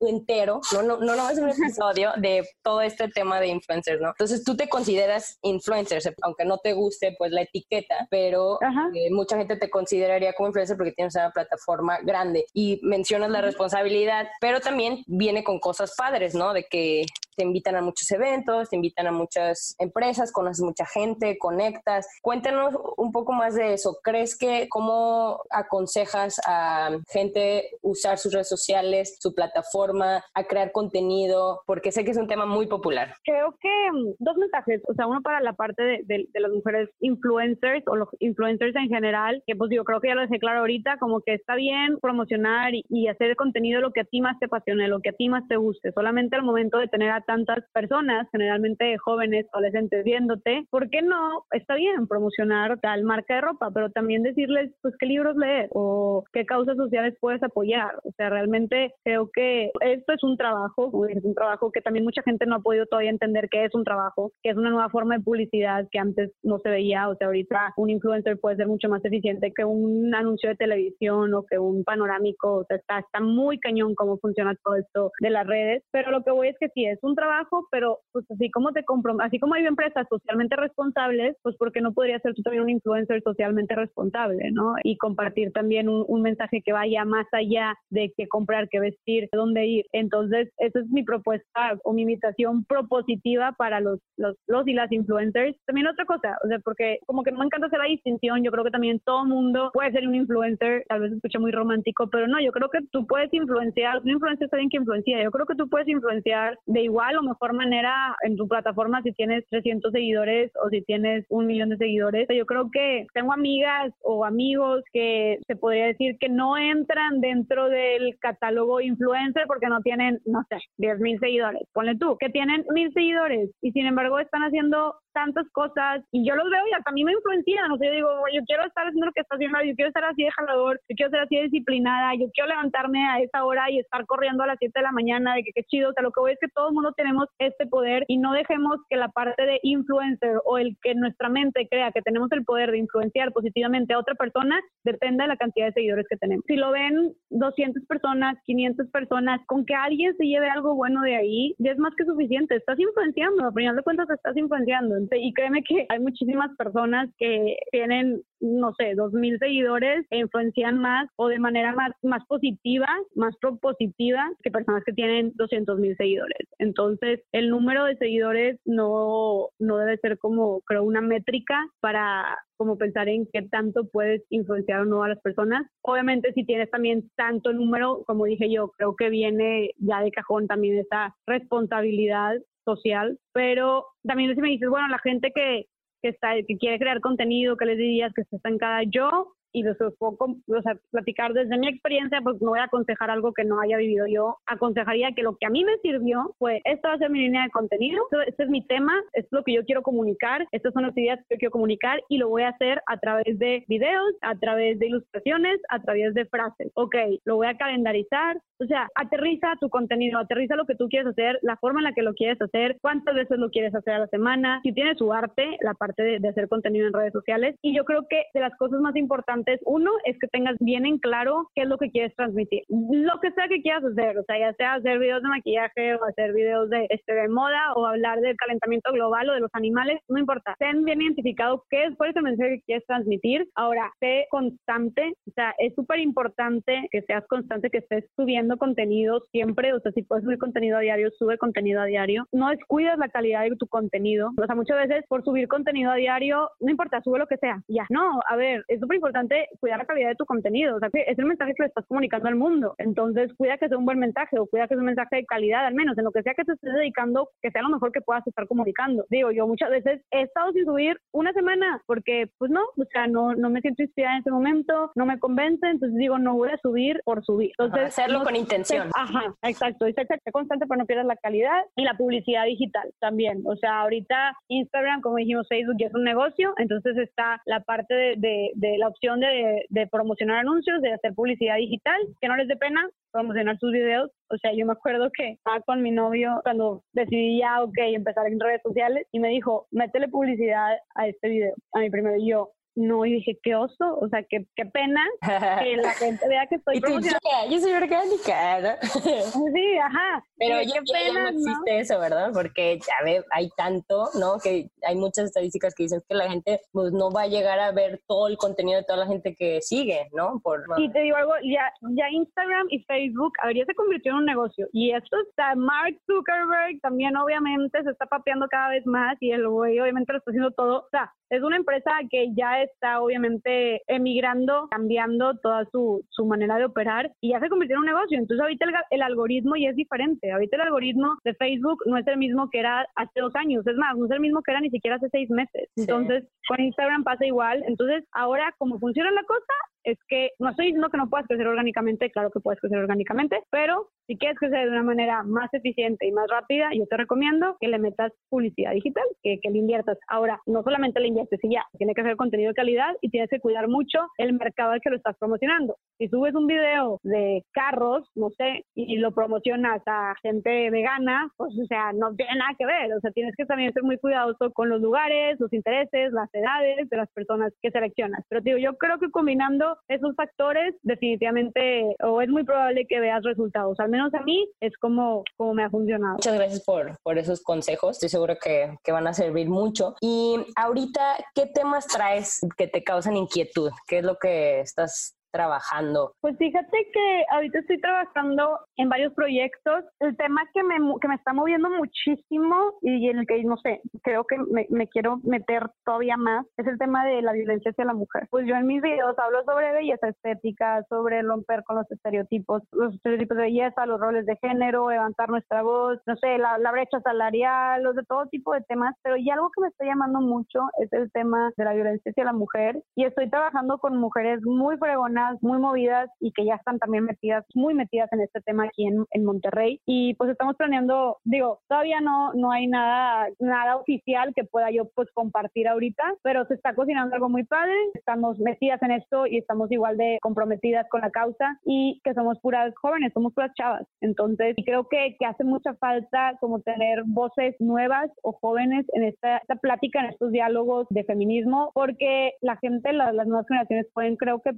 Speaker 4: entero, no, no, no, no es un episodio de todo este tema de influencers, ¿no? Entonces tú te consideras influencer, aunque no te guste pues la etiqueta, pero eh, mucha gente te consideraría como influencer porque tienes una plataforma grande y mencionas la responsabilidad, pero también viene con cosas padres, ¿no? De que te invitan a muchos eventos, te invitan a muchas empresas, conoces mucha gente, conectas. Cuéntanos un poco más de eso. ¿Crees que cómo aconsejas a gente usar sus redes sociales, su plataforma, a crear contenido? Porque sé que es un tema muy popular.
Speaker 3: Creo que um, dos mensajes, o sea, uno para la parte de, de, de, las mujeres influencers o los influencers en general, que pues yo creo que ya lo dejé claro ahorita, como que está bien promocionar y, y hacer contenido lo que a ti más te apasione, lo que a ti más te guste. Solamente al momento de tener a tantas personas, generalmente jóvenes, adolescentes, viéndote, ¿por qué no? Está bien promocionar tal marca de ropa, pero también decirles, pues, qué libros leer o qué causas sociales puedes apoyar. O sea, realmente creo que esto es un trabajo, es un trabajo que también mucha gente no ha podido todavía entender que es un trabajo, que es una nueva forma de publicidad que antes no se veía. O sea, ahorita un influencer puede ser mucho más eficiente que un anuncio de televisión o que un panorámico. O sea, está, está muy cañón cómo funciona todo esto de las redes, pero lo que voy es que sí, es un trabajo, pero pues así como te así como hay empresas socialmente responsables, pues porque no podría ser tú también un influencer socialmente responsable, ¿no? Y compartir también un, un mensaje que vaya más allá de qué comprar, qué vestir, dónde ir. Entonces, esa es mi propuesta o mi invitación propositiva para los, los, los y las influencers. También otra cosa, o sea, porque como que no me encanta hacer la distinción, yo creo que también todo mundo puede ser un influencer, tal vez escucha muy romántico, pero no, yo creo que tú puedes influenciar, un influencer está bien que influencia, yo creo que tú puedes influenciar de igual igual o mejor manera en tu plataforma si tienes 300 seguidores o si tienes un millón de seguidores. Yo creo que tengo amigas o amigos que se podría decir que no entran dentro del catálogo influencer porque no tienen, no sé, 10 mil seguidores. Ponle tú, que tienen mil seguidores y sin embargo están haciendo tantas cosas y yo los veo y hasta a mí me influencian. O sea, yo digo, yo quiero estar haciendo lo que está haciendo, yo quiero estar así de jalador, yo quiero ser así de disciplinada, yo quiero levantarme a esa hora y estar corriendo a las 7 de la mañana, de que qué chido. O sea, lo que voy es que todo el mundo tenemos este poder y no dejemos que la parte de influencer o el que nuestra mente crea que tenemos el poder de influenciar positivamente a otra persona dependa de la cantidad de seguidores que tenemos. Si lo ven 200 personas, 500 personas, con que alguien se lleve algo bueno de ahí, ya es más que suficiente. Estás influenciando, al final de cuentas estás influenciando. Y créeme que hay muchísimas personas que tienen no sé, dos mil seguidores e influencian más o de manera más, más positiva, más propositiva que personas que tienen 200 mil seguidores. Entonces, el número de seguidores no, no debe ser como, creo, una métrica para como pensar en qué tanto puedes influenciar o no a las personas. Obviamente si tienes también tanto número, como dije yo, creo que viene ya de cajón también esa responsabilidad social, pero también si me dices, bueno, la gente que, que, está, que quiere crear contenido, que les dirías que está estancada, yo y los puedo o sea, platicar desde mi experiencia, pues no voy a aconsejar algo que no haya vivido yo. Aconsejaría que lo que a mí me sirvió fue, esta va a ser mi línea de contenido, este es mi tema, esto es lo que yo quiero comunicar, estas son las ideas que yo quiero comunicar y lo voy a hacer a través de videos, a través de ilustraciones, a través de frases. Ok, lo voy a calendarizar, o sea, aterriza tu contenido, aterriza lo que tú quieres hacer, la forma en la que lo quieres hacer, cuántas veces lo quieres hacer a la semana, si tienes su arte, la parte de, de hacer contenido en redes sociales. Y yo creo que de las cosas más importantes uno, es que tengas bien en claro qué es lo que quieres transmitir. Lo que sea que quieras hacer, o sea, ya sea hacer videos de maquillaje o hacer videos de, este, de moda o hablar del calentamiento global o de los animales, no importa. Ten bien identificado qué es, cuál es el mensaje que quieres transmitir. Ahora, sé constante, o sea, es súper importante que seas constante, que estés subiendo contenido siempre, o sea, si puedes subir contenido a diario, sube contenido a diario. No descuidas la calidad de tu contenido. O sea, muchas veces por subir contenido a diario, no importa, sube lo que sea. Ya, no, a ver, es súper importante cuidar la calidad de tu contenido. O sea, que es el mensaje que le estás comunicando al mundo. Entonces, cuida que sea un buen mensaje o cuida que sea un mensaje de calidad, al menos en lo que sea que te estés dedicando, que sea lo mejor que puedas estar comunicando. Digo, yo muchas veces he estado sin subir una semana porque, pues no, o sea, no, no me siento inspirada en ese momento, no me convence, entonces digo, no voy a subir por subir. Entonces,
Speaker 4: hacerlo con intención.
Speaker 3: Ajá, exacto. Y ser constante para no pierdas la calidad y la publicidad digital también. O sea, ahorita Instagram, como dijimos, Facebook ya es un negocio, entonces está la parte de, de, de la opción de de, promocionar anuncios, de hacer publicidad digital, que no les dé pena promocionar sus videos. O sea, yo me acuerdo que estaba con mi novio cuando decidí ya, ok, empezar en redes sociales y me dijo, métele publicidad a este video, a mi primero. Y yo, no, y dije, qué oso, o sea, qué, qué pena que la gente vea que estoy promocionando.
Speaker 4: yo soy orgánica, ¿no?
Speaker 3: sí, ajá.
Speaker 4: Pero ya, pena, no existe eso, ¿verdad? Porque ya ve, hay tanto, ¿no? Que hay muchas estadísticas que dicen que la gente pues no va a llegar a ver todo el contenido de toda la gente que sigue, ¿no?
Speaker 3: Por, y te digo algo, ya, ya Instagram y Facebook, a ver, ya se convirtió en un negocio. Y esto está, Mark Zuckerberg también obviamente se está papeando cada vez más y el güey obviamente lo está haciendo todo. O sea, es una empresa que ya está obviamente emigrando, cambiando toda su, su manera de operar y ya se convirtió en un negocio. Entonces ahorita el, el, algoritmo ya es diferente. Ahorita el algoritmo de Facebook no es el mismo que era hace dos años. Es más, no es el mismo que era ni siquiera hace seis meses. Entonces con Instagram pasa igual. Entonces ahora como funciona la cosa es que no estoy diciendo que no puedas crecer orgánicamente, claro que puedes crecer orgánicamente, pero si quieres crecer de una manera más eficiente y más rápida, yo te recomiendo que le metas publicidad digital, que, que le inviertas. Ahora, no solamente le inviertes y ya, tiene que ser contenido de calidad y tienes que cuidar mucho el mercado al que lo estás promocionando. Si subes un video de carros, no sé, y lo promocionas a gente vegana, pues o sea, no tiene nada que ver, o sea, tienes que también ser muy cuidadoso con los lugares, los intereses, las edades de las personas que seleccionas. Pero digo, yo creo que combinando esos factores, definitivamente, o es muy probable que veas resultados. Al menos a mí es como, como me ha funcionado.
Speaker 4: Muchas gracias por, por esos consejos. Estoy seguro que, que van a servir mucho. Y ahorita, ¿qué temas traes que te causan inquietud? ¿Qué es lo que estás trabajando?
Speaker 3: Pues fíjate que ahorita estoy trabajando en varios proyectos. El tema que me, que me está moviendo muchísimo y en el que, no sé, creo que me, quiero meter todavía más es el tema de la violencia hacia la mujer. Pues yo en mis videos hablo sobre belleza estética, sobre romper con los estereotipos, los estereotipos de belleza, los roles de género, levantar nuestra voz, no sé, la, brecha salarial, los de todo tipo de temas. Pero algo que me está llamando mucho es el tema de la violencia hacia la mujer y estoy trabajando con mujeres muy fregonas niñas muy movidas y que ya están también metidas, muy metidas en este tema aquí en, en Monterrey. Y pues estamos planeando, digo, todavía no, no hay nada, nada oficial que pueda yo pues compartir ahorita, pero se está cocinando algo muy padre, estamos metidas en esto y estamos igual de comprometidas con la causa y que somos puras jóvenes, somos puras chavas. Entonces, creo que, que hace mucha falta como tener voces nuevas o jóvenes en esta, esta plática, en estos diálogos de feminismo, porque la gente, las, las nuevas generaciones pueden creo que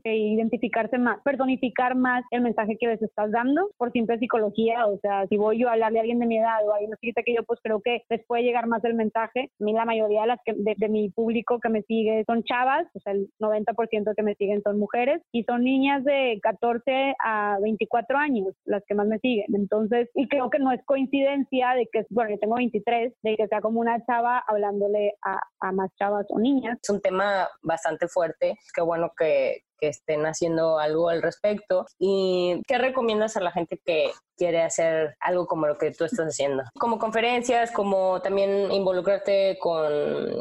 Speaker 3: identificarse más, personificar más el mensaje que les estás dando por simple psicología, o sea, si voy yo a hablarle a alguien de mi edad o a alguien que yo, pues creo que les puede llegar más el mensaje. A mí la mayoría de las que, de, mi público que me sigue son chavas, o sea, el 90% que me siguen son mujeres y son niñas de 14 a 24 años las que más me siguen. Entonces, y creo que no es coincidencia de que, bueno, yo tengo 23, de que sea como una chava hablándole a, a más chavas o niñas.
Speaker 4: Es un tema bastante fuerte. Qué bueno que, que estén haciendo algo al respecto. ¿Y qué recomiendas a la gente que quiere hacer algo como lo que tú estás haciendo? Como conferencias, como también involucrarte con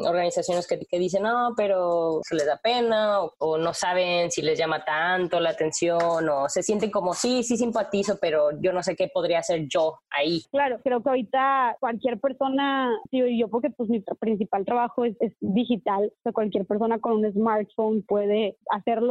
Speaker 4: organizaciones que, que dicen, no, pero se les da pena o, no saben si les llama tanto la atención o se sienten como, sí, sí simpatizo, pero yo no sé qué podría hacer yo ahí.
Speaker 3: Claro, creo que ahorita cualquier persona, yo, yo porque pues mi principal trabajo es, es digital, o sea, cualquier persona con un smartphone puede hacerlo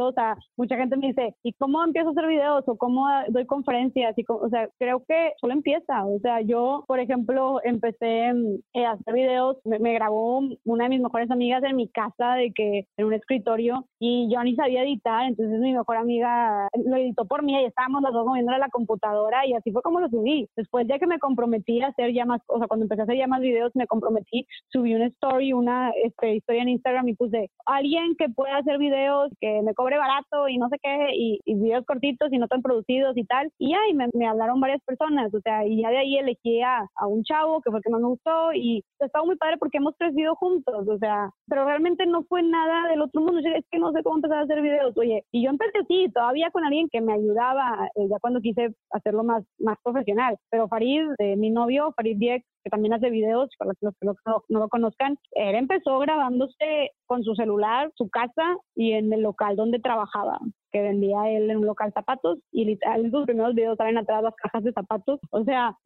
Speaker 3: mucha gente me dice, ¿y cómo empiezo a hacer videos? ¿O cómo doy conferencias? Y o sea, creo que solo empieza. O sea, yo, por ejemplo, empecé eh, a hacer videos, me, grabó una de mis mejores amigas en mi casa, de que en un escritorio, y yo ni sabía editar, entonces mi mejor amiga lo editó por mí y estábamos las dos moviendo la computadora y así fue como lo subí. Después ya que me comprometí a hacer ya más, o sea, cuando empecé a hacer ya más videos, me comprometí, subí una story, una este, historia en Instagram y puse, alguien que pueda hacer videos, que me cobre barato y no sé qué, y, videos cortitos y no tan producidos y tal. Y ahí me, me, hablaron varias personas, o sea, y ya de ahí elegí a, a, un chavo que fue el que más me gustó y estaba muy padre porque hemos crecido juntos, o sea, pero realmente no fue nada del otro mundo. Es que no sé cómo empezar a hacer videos, oye, y yo empecé así, todavía con alguien que me ayudaba, eh, ya cuando quise hacerlo más, más profesional. Pero Farid, eh, mi novio, Farid Dieck, que también hace videos, para los que no, no, lo conozcan, él empezó grabándose con su celular, su casa y en el local donde trabajaba, que vendía él en un local zapatos y literal en sus primeros videos salen atrás las cajas de zapatos. O sea,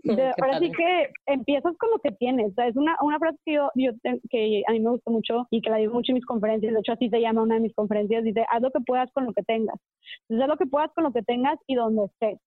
Speaker 3: ahora sí que empiezas con lo que tienes. O sea, es una, una frase que, yo, que a mí me gusta mucho y que la digo mucho en mis conferencias. De hecho, así se llama una de mis conferencias. Dice, haz lo que puedas con lo que tengas. Entonces, haz lo que puedas con lo que tengas y donde estés.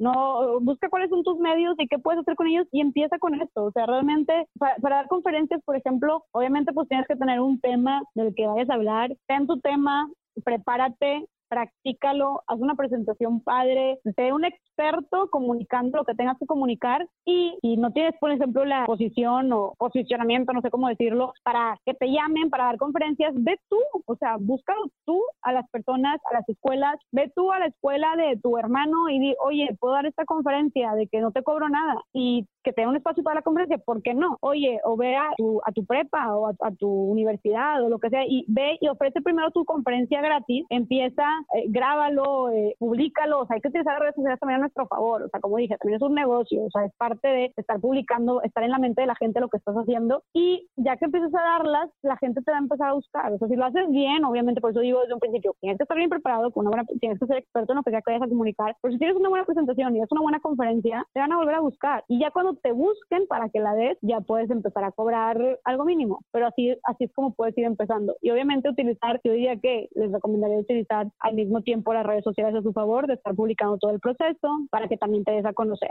Speaker 3: No, busca cuáles son tus medios y qué puedes hacer con ellos y empieza con esto. O sea, realmente para, dar conferencias, por ejemplo, obviamente pues tienes que tener un tema del que vayas a hablar. Ten tu tema, prepárate, practícalo, haz una presentación padre, sé un experto comunicando lo que tengas que comunicar y, y no tienes, por ejemplo, la posición o posicionamiento, no sé cómo decirlo, para que te llamen para dar conferencias, ve tú, o sea, búscalo tú a las personas, a las escuelas, ve tú a la escuela de tu hermano y di, oye, puedo dar esta conferencia de que no te cobro nada y que te un espacio para la conferencia, ¿por qué no? Oye, o ve a tu, a tu prepa o a, tu universidad o lo que sea y ve y ofrece primero tu conferencia gratis, empieza, eh, grábalo, eh, públicalo, o sea, hay que utilizar las redes sociales también a nuestro favor, o sea, como dije, también es un negocio, o sea, es parte de estar publicando, estar en la mente de la gente lo que estás haciendo y ya que empiezas a darlas, la gente te va a empezar a buscar, o sea, si lo haces bien, obviamente, por eso digo desde un principio, tienes que estar bien preparado, con una buena, tienes que ser experto en lo que sea que vayas a comunicar, pero si tienes una buena presentación y es una buena conferencia, te van a volver a buscar y ya cuando te busquen para que la des, ya puedes empezar a cobrar algo mínimo. Pero así, así es como puedes ir empezando. Y obviamente utilizar, yo diría que les recomendaría utilizar al mismo tiempo las redes sociales a su favor, de estar publicando todo el proceso para que también te des a conocer.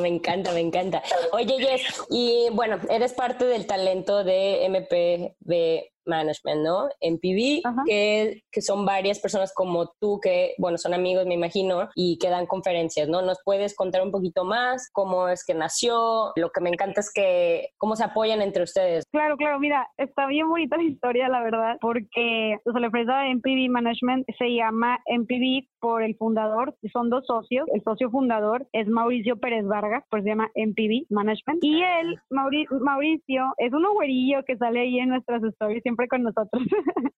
Speaker 4: Me encanta, me encanta. Oye, Jess, y bueno, eres parte del talento de MPB Management, ¿no? En PV, que, que, son varias personas como tú que, bueno, son amigos, me imagino, y que dan conferencias, ¿no? ¿Nos puedes contar un poquito más cómo es que nació? Lo que me encanta es que, cómo se apoyan entre ustedes.
Speaker 3: Claro, claro, mira, está bien bonita la historia, la verdad, porque o sea, la empresa de MPV Management se llama MPV por el fundador, son dos socios, el socio fundador es Mauricio Pérez Vargas, pues se llama MPV Management, y él, Mauricio, es un güerillo que sale ahí en nuestras stories, con nosotros.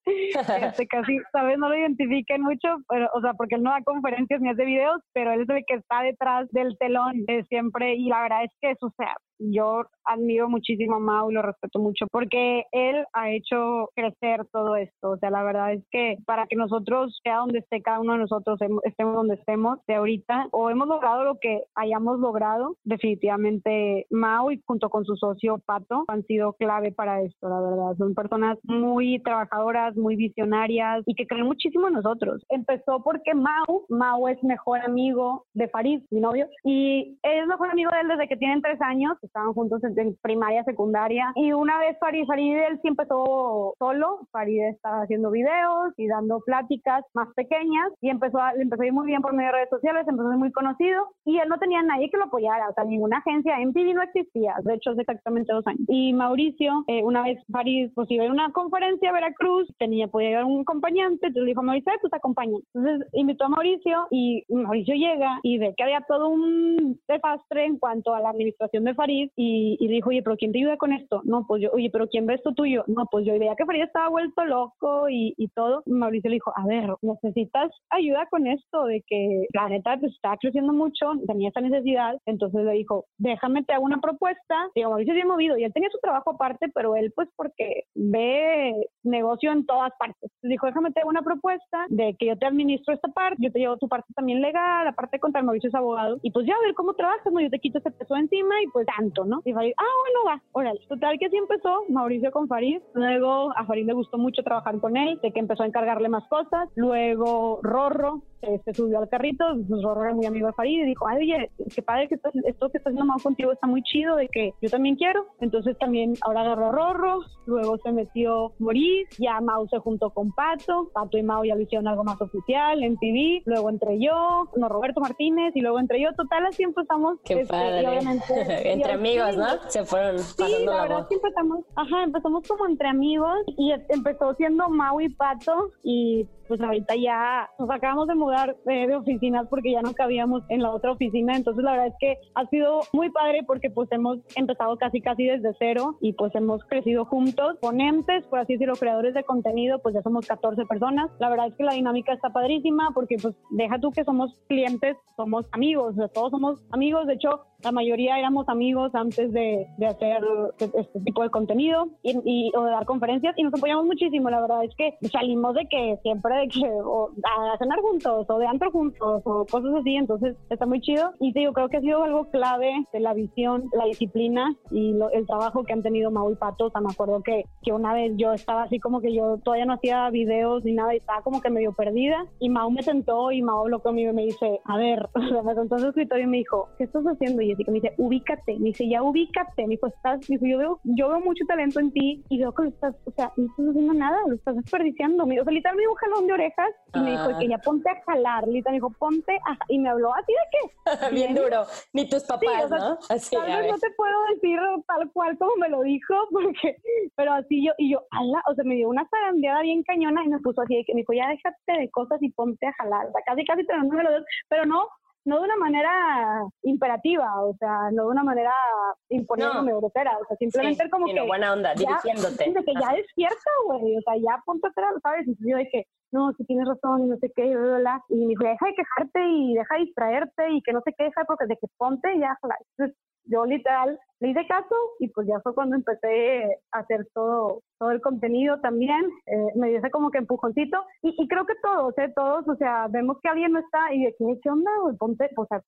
Speaker 3: este, casi, sabes, no lo identifiquen mucho, pero, o sea, porque él no da conferencias ni hace videos, pero él es el que está detrás del telón de siempre y la verdad es que, o sea, yo admiro muchísimo a Mau y lo respeto mucho porque él ha hecho crecer todo esto. O sea, la verdad es que para que nosotros, sea donde esté cada uno de nosotros, estemos donde estemos de ahorita, o hemos logrado lo que hayamos logrado, definitivamente Mau y junto con su socio Pato han sido clave para esto, la verdad. Son personas muy trabajadoras, muy visionarias y que creen muchísimo en nosotros. Empezó porque Mau, Mau es mejor amigo de Farid, mi novio, y es mejor amigo de él desde que tienen tres años, estaban juntos en, primaria, secundaria, y una vez Farid, Farid él sí empezó solo, Farid estaba haciendo videos y dando pláticas más pequeñas, y empezó a, empezó a ir muy bien por medio de redes sociales, empezó a ser muy conocido, y él no tenía nadie que lo apoyara, o sea, ninguna agencia, MTV no existía, de hecho hace exactamente dos años. Y Mauricio, eh, una vez Farid pues iba a una conferencia a Veracruz, tenía, podía llevar un acompañante, entonces le dijo a Mauricio, pues acompaña. Entonces invitó a Mauricio y Mauricio llega y ve que había todo un desastre en cuanto a la administración de Farid y, y dijo, oye, pero ¿quién te ayuda con esto? No, pues yo, oye, pero ¿quién ve esto tuyo? No, pues yo veía que Farid estaba vuelto loco y, y todo. Mauricio le dijo, a ver, necesitas ayuda con esto de que la neta pues estaba creciendo mucho, tenía esa necesidad, entonces le dijo, déjame te hago una propuesta. Digo, Mauricio se había movido y él tenía su trabajo aparte, pero él pues porque ve negocio en todas partes. dijo, déjame te hago una propuesta de que yo te administro esta parte, yo te llevo tu parte también legal, aparte contra Mauricio es abogado, y pues ya a ver cómo trabajas, ¿no? Yo te quito ese peso encima y pues tanto, ¿no? Y Farid, ah, bueno, va, órale. Total que así empezó Mauricio con Farid. Luego a Farid le gustó mucho trabajar con él, de que empezó a encargarle más cosas. Luego Rorro se, se subió al carrito, Rorro era muy amigo de Farid y dijo, ay, oye, qué padre que esto, esto que está haciendo contigo está muy chido, de que yo también quiero. Entonces también ahora agarró a Rorro, luego se metió Moris, ya Mau se juntó con Pato, Pato y Mau ya lo hicieron algo más oficial en TV, luego entre yo, no Roberto Martínez y luego entre yo, total así empezamos.
Speaker 4: Qué este, padre. entre amigos, ¿no? Se fueron pasando
Speaker 3: sí, la,
Speaker 4: la
Speaker 3: verdad
Speaker 4: voz.
Speaker 3: sí empezamos, ajá, empezamos como entre amigos y empezó siendo Mau y Pato y pues ahorita ya nos acabamos de mudar eh, de oficinas porque ya no cabíamos en la otra oficina, entonces la verdad es que ha sido muy padre porque pues hemos empezado casi casi desde cero y pues hemos crecido juntos, ponentes, por así decirlo, creadores de contenido, pues ya somos 14 personas. La verdad es que la dinámica está padrísima porque pues deja tú que somos clientes, somos amigos, todos somos amigos, de hecho la mayoría éramos amigos antes de, de hacer este tipo de contenido y, y, o de dar conferencias y nos apoyamos muchísimo, la verdad es que salimos de que siempre de que o a cenar juntos o de antro juntos o cosas así, entonces está muy chido y te digo, creo que ha sido algo clave de la visión, la disciplina y lo, el trabajo que han tenido Mau y Pato, o sea, me acuerdo que, que una vez yo estaba así como que yo todavía no hacía videos ni nada y estaba como que medio perdida y Mau me sentó y Mau habló conmigo y me dice, a ver, me contó su escritorio y me dijo, ¿qué estás haciendo? Y así que me dice, ubícate, me dice, ya ubícate, me dijo, estás, me dijo, yo veo, yo veo mucho talento en ti y veo que lo estás, o sea, no estás haciendo nada, lo estás desperdiciando, me, o sea, literalmente me dio un jalón de orejas y me dijo que ya ponte a jalar, literal, me dijo, ponte a, y me habló así de qué.
Speaker 4: Bien duro, ni tus papás,
Speaker 3: Sí, o sea,
Speaker 4: ¿no? Así,
Speaker 3: Tal vez no te puedo decir tal cual como me lo dijo, porque, pero así yo, y yo, ala, o sea, me dio una zarandeada bien cañona y me puso así, de que me dijo, ya déjate de cosas y ponte a jalar, o sea, casi, casi tirándome los dedos, pero no, no de una manera imperativa, o sea, no de una manera imponiéndome
Speaker 4: No.
Speaker 3: grosera, o sea, simplemente
Speaker 4: Sí,
Speaker 3: como
Speaker 4: sino
Speaker 3: que
Speaker 4: buena onda,
Speaker 3: ya-
Speaker 4: dirigiéndote.
Speaker 3: de que ya despierta, güey, o sea, ya ponte a hacer, ¿sabes? Y yo dije, no, si tienes razón y no sé qué, y bla, bla, bla. Y me dijo, deja de quejarte y deja de distraerte y que no se queja porque de que ponte ya. Entonces, yo literal le hice caso y pues ya fue cuando empecé a hacer todo todo el contenido también, eh, me dio ese como que empujoncito y, y creo que todos, ¿eh? todos, o sea, vemos que alguien no está y de que, ¿qué onda? güey? Ponte, o sea,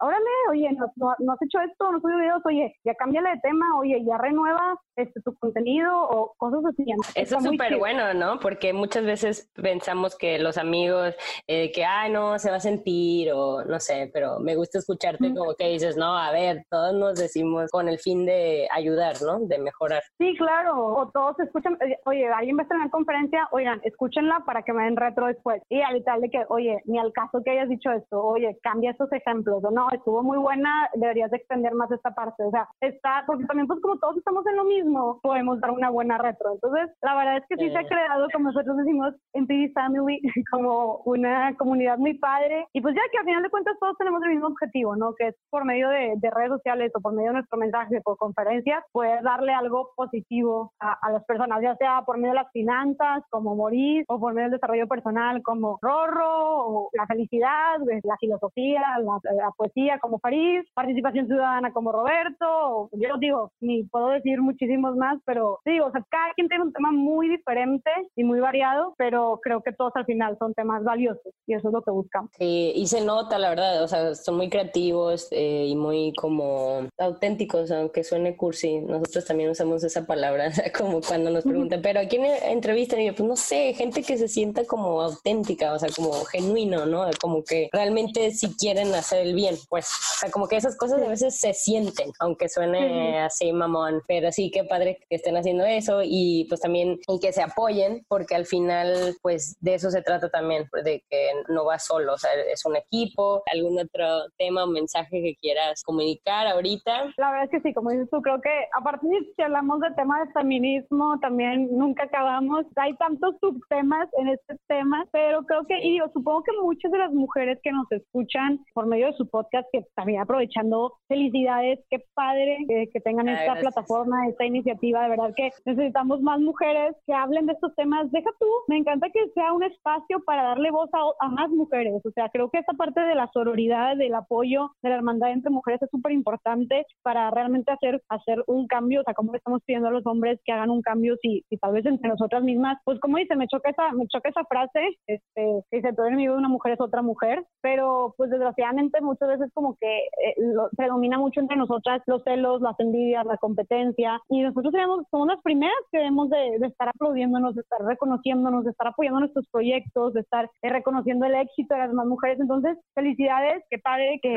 Speaker 3: órale, oye, no, no, no has hecho esto, no has subido videos, oye, ya cámbiale de tema, oye, ya renueva este tu contenido o cosas así.
Speaker 4: Eso es súper bueno, ¿no? Porque muchas veces pensamos que los amigos, eh, que, ay, no, se va a sentir o no sé, pero me gusta escucharte como que dices, no, a ver, todos nos decimos con el fin de ayudar, ¿no? De mejorar.
Speaker 3: Sí, claro, o todos escuchan, eh, oye, alguien va a estar en la conferencia, oigan, escúchenla para que me den retro después. Y al tal de que, oye, ni al caso que hayas dicho esto, oye, cambia estos ejemplos, no, estuvo muy buena, deberías de extender más esta parte. O sea, está, porque también pues como todos estamos en lo mismo, podemos dar una buena retro. Entonces, la verdad es que sí se ha creado, como nosotros decimos, en TV Family, como una comunidad muy padre. Y pues ya que al final de cuentas todos tenemos el mismo objetivo, ¿no? Que es por medio de, de redes sociales o por medio de nuestro mensaje por conferencias, puedes darle algo positivo a, las personas, ya sea por medio de las finanzas, como Moris, o por medio del desarrollo personal, como Rorro, o la felicidad, la filosofía, la, poesía, como Farid, participación ciudadana, como Roberto. Yo digo, ni puedo decir muchísimos más, pero digo, o sea, cada quien tiene un tema muy diferente y muy variado, pero creo que todos al final son temas valiosos y eso es lo que buscamos.
Speaker 4: Sí, y se nota, la verdad, o sea, son muy creativos eh, y muy como auténticos, aunque suene cursi. Nosotros también usamos esa palabra, como cuando nos preguntan, pero ¿a quién entrevistan? Y yo, pues no sé, gente que se sienta como auténtica, o sea, como genuino, ¿no? Como que realmente si quieren hacer el bien, pues, o sea, como que esas cosas a veces se sienten, aunque suene así mamón, pero sí, qué padre que estén haciendo eso y pues también y que se apoyen, porque al final, pues de eso se trata también, de que no va solo, o sea, es un equipo, algún otro tema o mensaje que quieras comunicar ahorita.
Speaker 3: La verdad es que sí, como dices tú, creo que a partir de si hablamos de tema de feminismo, también nunca acabamos, hay tantos subtemas en este tema, pero creo que, y yo supongo que muchas de las mujeres que nos escuchan por medio de su podcast, que también aprovechando, felicidades, qué padre que, tengan esta plataforma, esta iniciativa, de verdad que necesitamos más mujeres que hablen de estos temas. Deja tú, me encanta que sea un espacio para darle voz a, a más mujeres, o sea, creo que esta parte de la sororidad, del apoyo, de la hermandad entre mujeres es súper importante para realmente hacer, hacer un cambio, o sea, como estamos pidiendo a los hombres que hagan un cambio si, si tal vez entre nosotras mismas, pues como dice, me choca esa, me choca esa frase, este, que dice, todo enemigo de una mujer es otra mujer, pero pues desgraciadamente muchas veces como que eh, predomina mucho entre nosotras los celos, las envidias, la competencia, y nosotros tenemos, somos las primeras que debemos de, estar aplaudiéndonos, de estar reconociéndonos, de estar apoyando nuestros proyectos, de estar eh, reconociendo el éxito de las demás mujeres, entonces felicidades, qué padre que,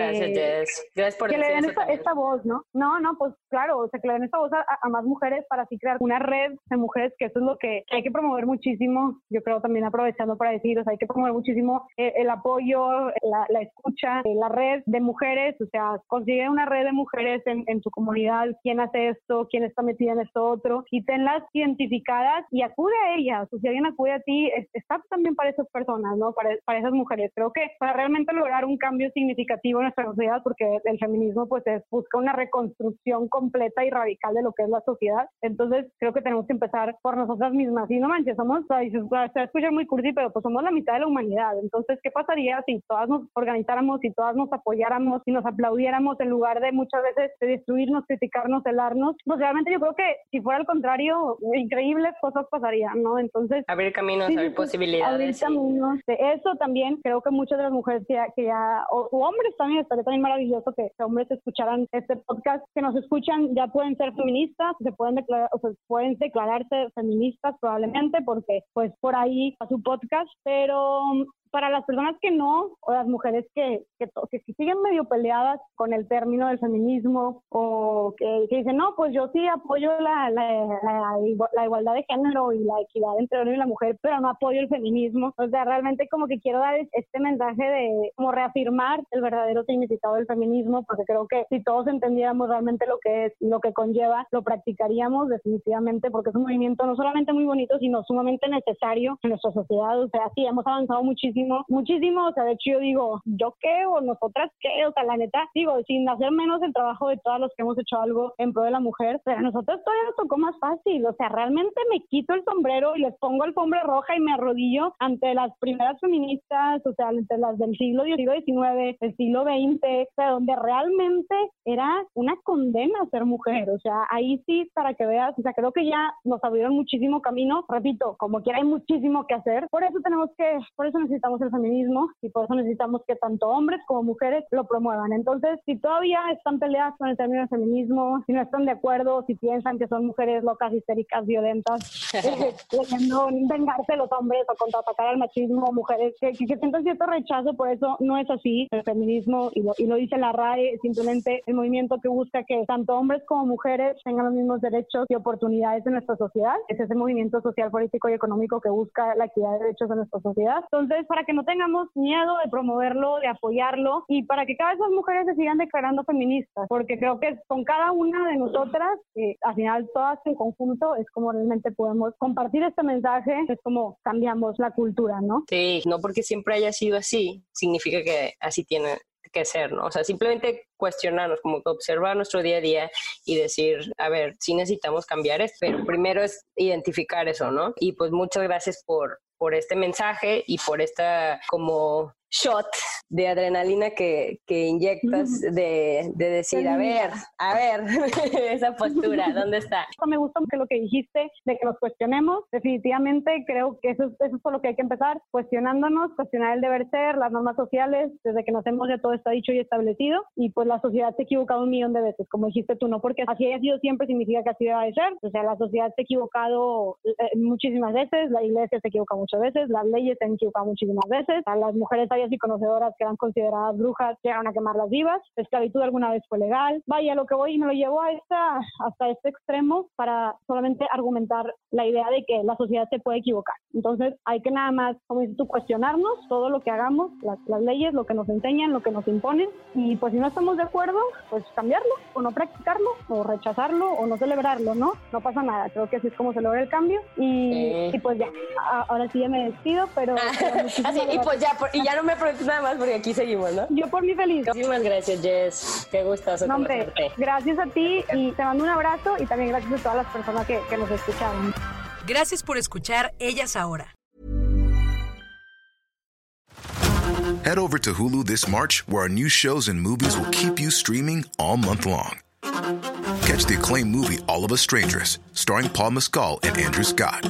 Speaker 4: Gracias, por
Speaker 3: que
Speaker 4: le
Speaker 3: den esta, voz, ¿no? No, no, pues claro, o sea, que le den esta voz a, más mujeres para así crear una red de mujeres, que eso es lo que hay que promover muchísimo, yo creo también aprovechando para decir, o sea, hay que promover muchísimo eh, el apoyo, la, escucha, eh, la red de mujeres, o sea, consigue una red de mujeres en, en tu comunidad, quién hace esto, quién está metida en esto otro, y tenlas identificadas y acude a ellas, o si alguien acude a ti, está también para esas personas, ¿no? Para, para esas mujeres. Creo que para realmente lograr un cambio significativo en nuestra sociedad, porque el feminismo pues es, busca una reconstrucción completa y radical de lo que es la sociedad. Entonces creo que tenemos que empezar por nosotras mismas. Y no manches, somos, se escucha muy cursi, pero pues somos la mitad de la humanidad. Entonces, ¿qué pasaría si todas nos organizáramos, si todas nos apoyáramos, si nos aplaudiéramos en lugar de muchas veces de destruirnos, criticarnos, celarnos? Pues realmente yo creo que si fuera al contrario, increíbles cosas pasarían, ¿no? Entonces...
Speaker 4: Abrir caminos, abrir posibilidades.
Speaker 3: Abrir caminos. Eso también creo que muchas de las mujeres que ya, que ya o, hombres también, estaría también maravilloso que, hombres escucharan este podcast, que nos escuchan, ya pueden ser feministas, se pueden declarar, o sea, pueden declararse feministas probablemente, porque pues por ahí a su podcast, pero para las personas que no, o las mujeres que, que, que, siguen medio peleadas con el término del feminismo, o que, dicen, no, pues yo sí apoyo la, la, la, igualdad de género y la equidad entre hombre y la mujer, pero no apoyo el feminismo. O sea, realmente como que quiero dar este mensaje de como reafirmar el verdadero significado del feminismo, porque creo que si todos entendiéramos realmente lo que es, lo que conlleva, lo practicaríamos definitivamente, porque es un movimiento no solamente muy bonito, sino sumamente necesario en nuestra sociedad. O sea, sí, hemos avanzado muchísimo muchísimo, o sea, de hecho yo digo, ¿yo qué? o nosotras qué, o sea, la neta, digo, sin hacer menos el trabajo de todos los que hemos hecho algo en pro de la mujer, pero a nosotros todavía nos tocó más fácil, o sea, realmente me quito el sombrero y les pongo alfombra roja y me arrodillo ante las primeras feministas, o sea, ante las del siglo XIX, del siglo XX, o sea, donde realmente era una condena ser mujer, o sea, ahí sí, para que veas, o sea, creo que ya nos abrieron muchísimo camino, repito, como quiera hay muchísimo que hacer, por eso tenemos que, por eso necesitamos el feminismo y por eso necesitamos que tanto hombres como mujeres lo promuevan. Entonces, si todavía están peleadas con el término feminismo, si no están de acuerdo, si piensan que son mujeres locas, histéricas, violentas, eh, queriendo vengarse los hombres o contraatacar al machismo, mujeres que, que, sientan cierto rechazo, por eso no es así. El feminismo, y lo, y lo dice la RAE, simplemente el movimiento que busca que tanto hombres como mujeres tengan los mismos derechos y oportunidades en nuestra sociedad. Es ese movimiento social, político y económico que busca la equidad de derechos en nuestra sociedad. Entonces, para que no tengamos miedo de promoverlo, de apoyarlo y para que cada vez más mujeres se sigan declarando feministas, porque creo que con cada una de nosotras, eh, al final todas en conjunto, es como realmente podemos compartir este mensaje, es como cambiamos la cultura, ¿no?
Speaker 4: Sí, no porque siempre haya sido así, significa que así tiene que ser, ¿no? O sea, simplemente cuestionarnos, como observar nuestro día a día y decir, a ver, sí necesitamos cambiar esto, pero primero es identificar eso, ¿no? Y pues muchas gracias por, por este mensaje y por esta como shot de adrenalina que, que inyectas de, de decir, a ver, a ver, esa postura, ¿dónde está?
Speaker 3: Me gusta que lo que dijiste de que nos cuestionemos, definitivamente creo que eso, eso es por lo que hay que empezar, cuestionándonos, cuestionar el deber ser, las normas sociales, desde que nacemos ya todo está dicho y establecido, y pues la sociedad se ha equivocado un millón de veces, como dijiste tú, no porque así haya sido siempre significa que así debe de ser, o sea, la sociedad se ha equivocado eh, muchísimas veces, la iglesia se equivoca muchas veces, las leyes se han equivocado muchísimas veces, a las mujeres y conocedoras que eran consideradas brujas llegaron a quemarlas vivas. La esclavitud alguna vez fue legal. Vaya, lo que voy y me lo llevo a esta, hasta este extremo para solamente argumentar la idea de que la sociedad se puede equivocar. Entonces hay que nada más, como dices tú, cuestionarnos todo lo que hagamos, las, las leyes, lo que nos enseñan, lo que nos imponen y pues si no estamos de acuerdo, pues cambiarlo o no practicarlo o rechazarlo o no celebrarlo, ¿no? No pasa nada, creo que así es como se logra el cambio y, y pues ya, ahora sí ya me despido, pero...
Speaker 4: así, y pues ya, y ya no me nada más porque aquí seguimos, ¿no?
Speaker 3: Yo por mi feliz.
Speaker 4: Muchísimas gracias, Jess. Qué gustazo.
Speaker 3: No, hombre, gracias a ti y te mando un abrazo y también gracias a todas las personas que, que nos escucharon.
Speaker 2: Gracias por escuchar Ellas Ahora.
Speaker 5: Head over to Hulu this March, where our new shows and movies will keep you streaming all month long. Catch the acclaimed movie All of Us Strangers, starring Paul Mescal and Andrew Scott.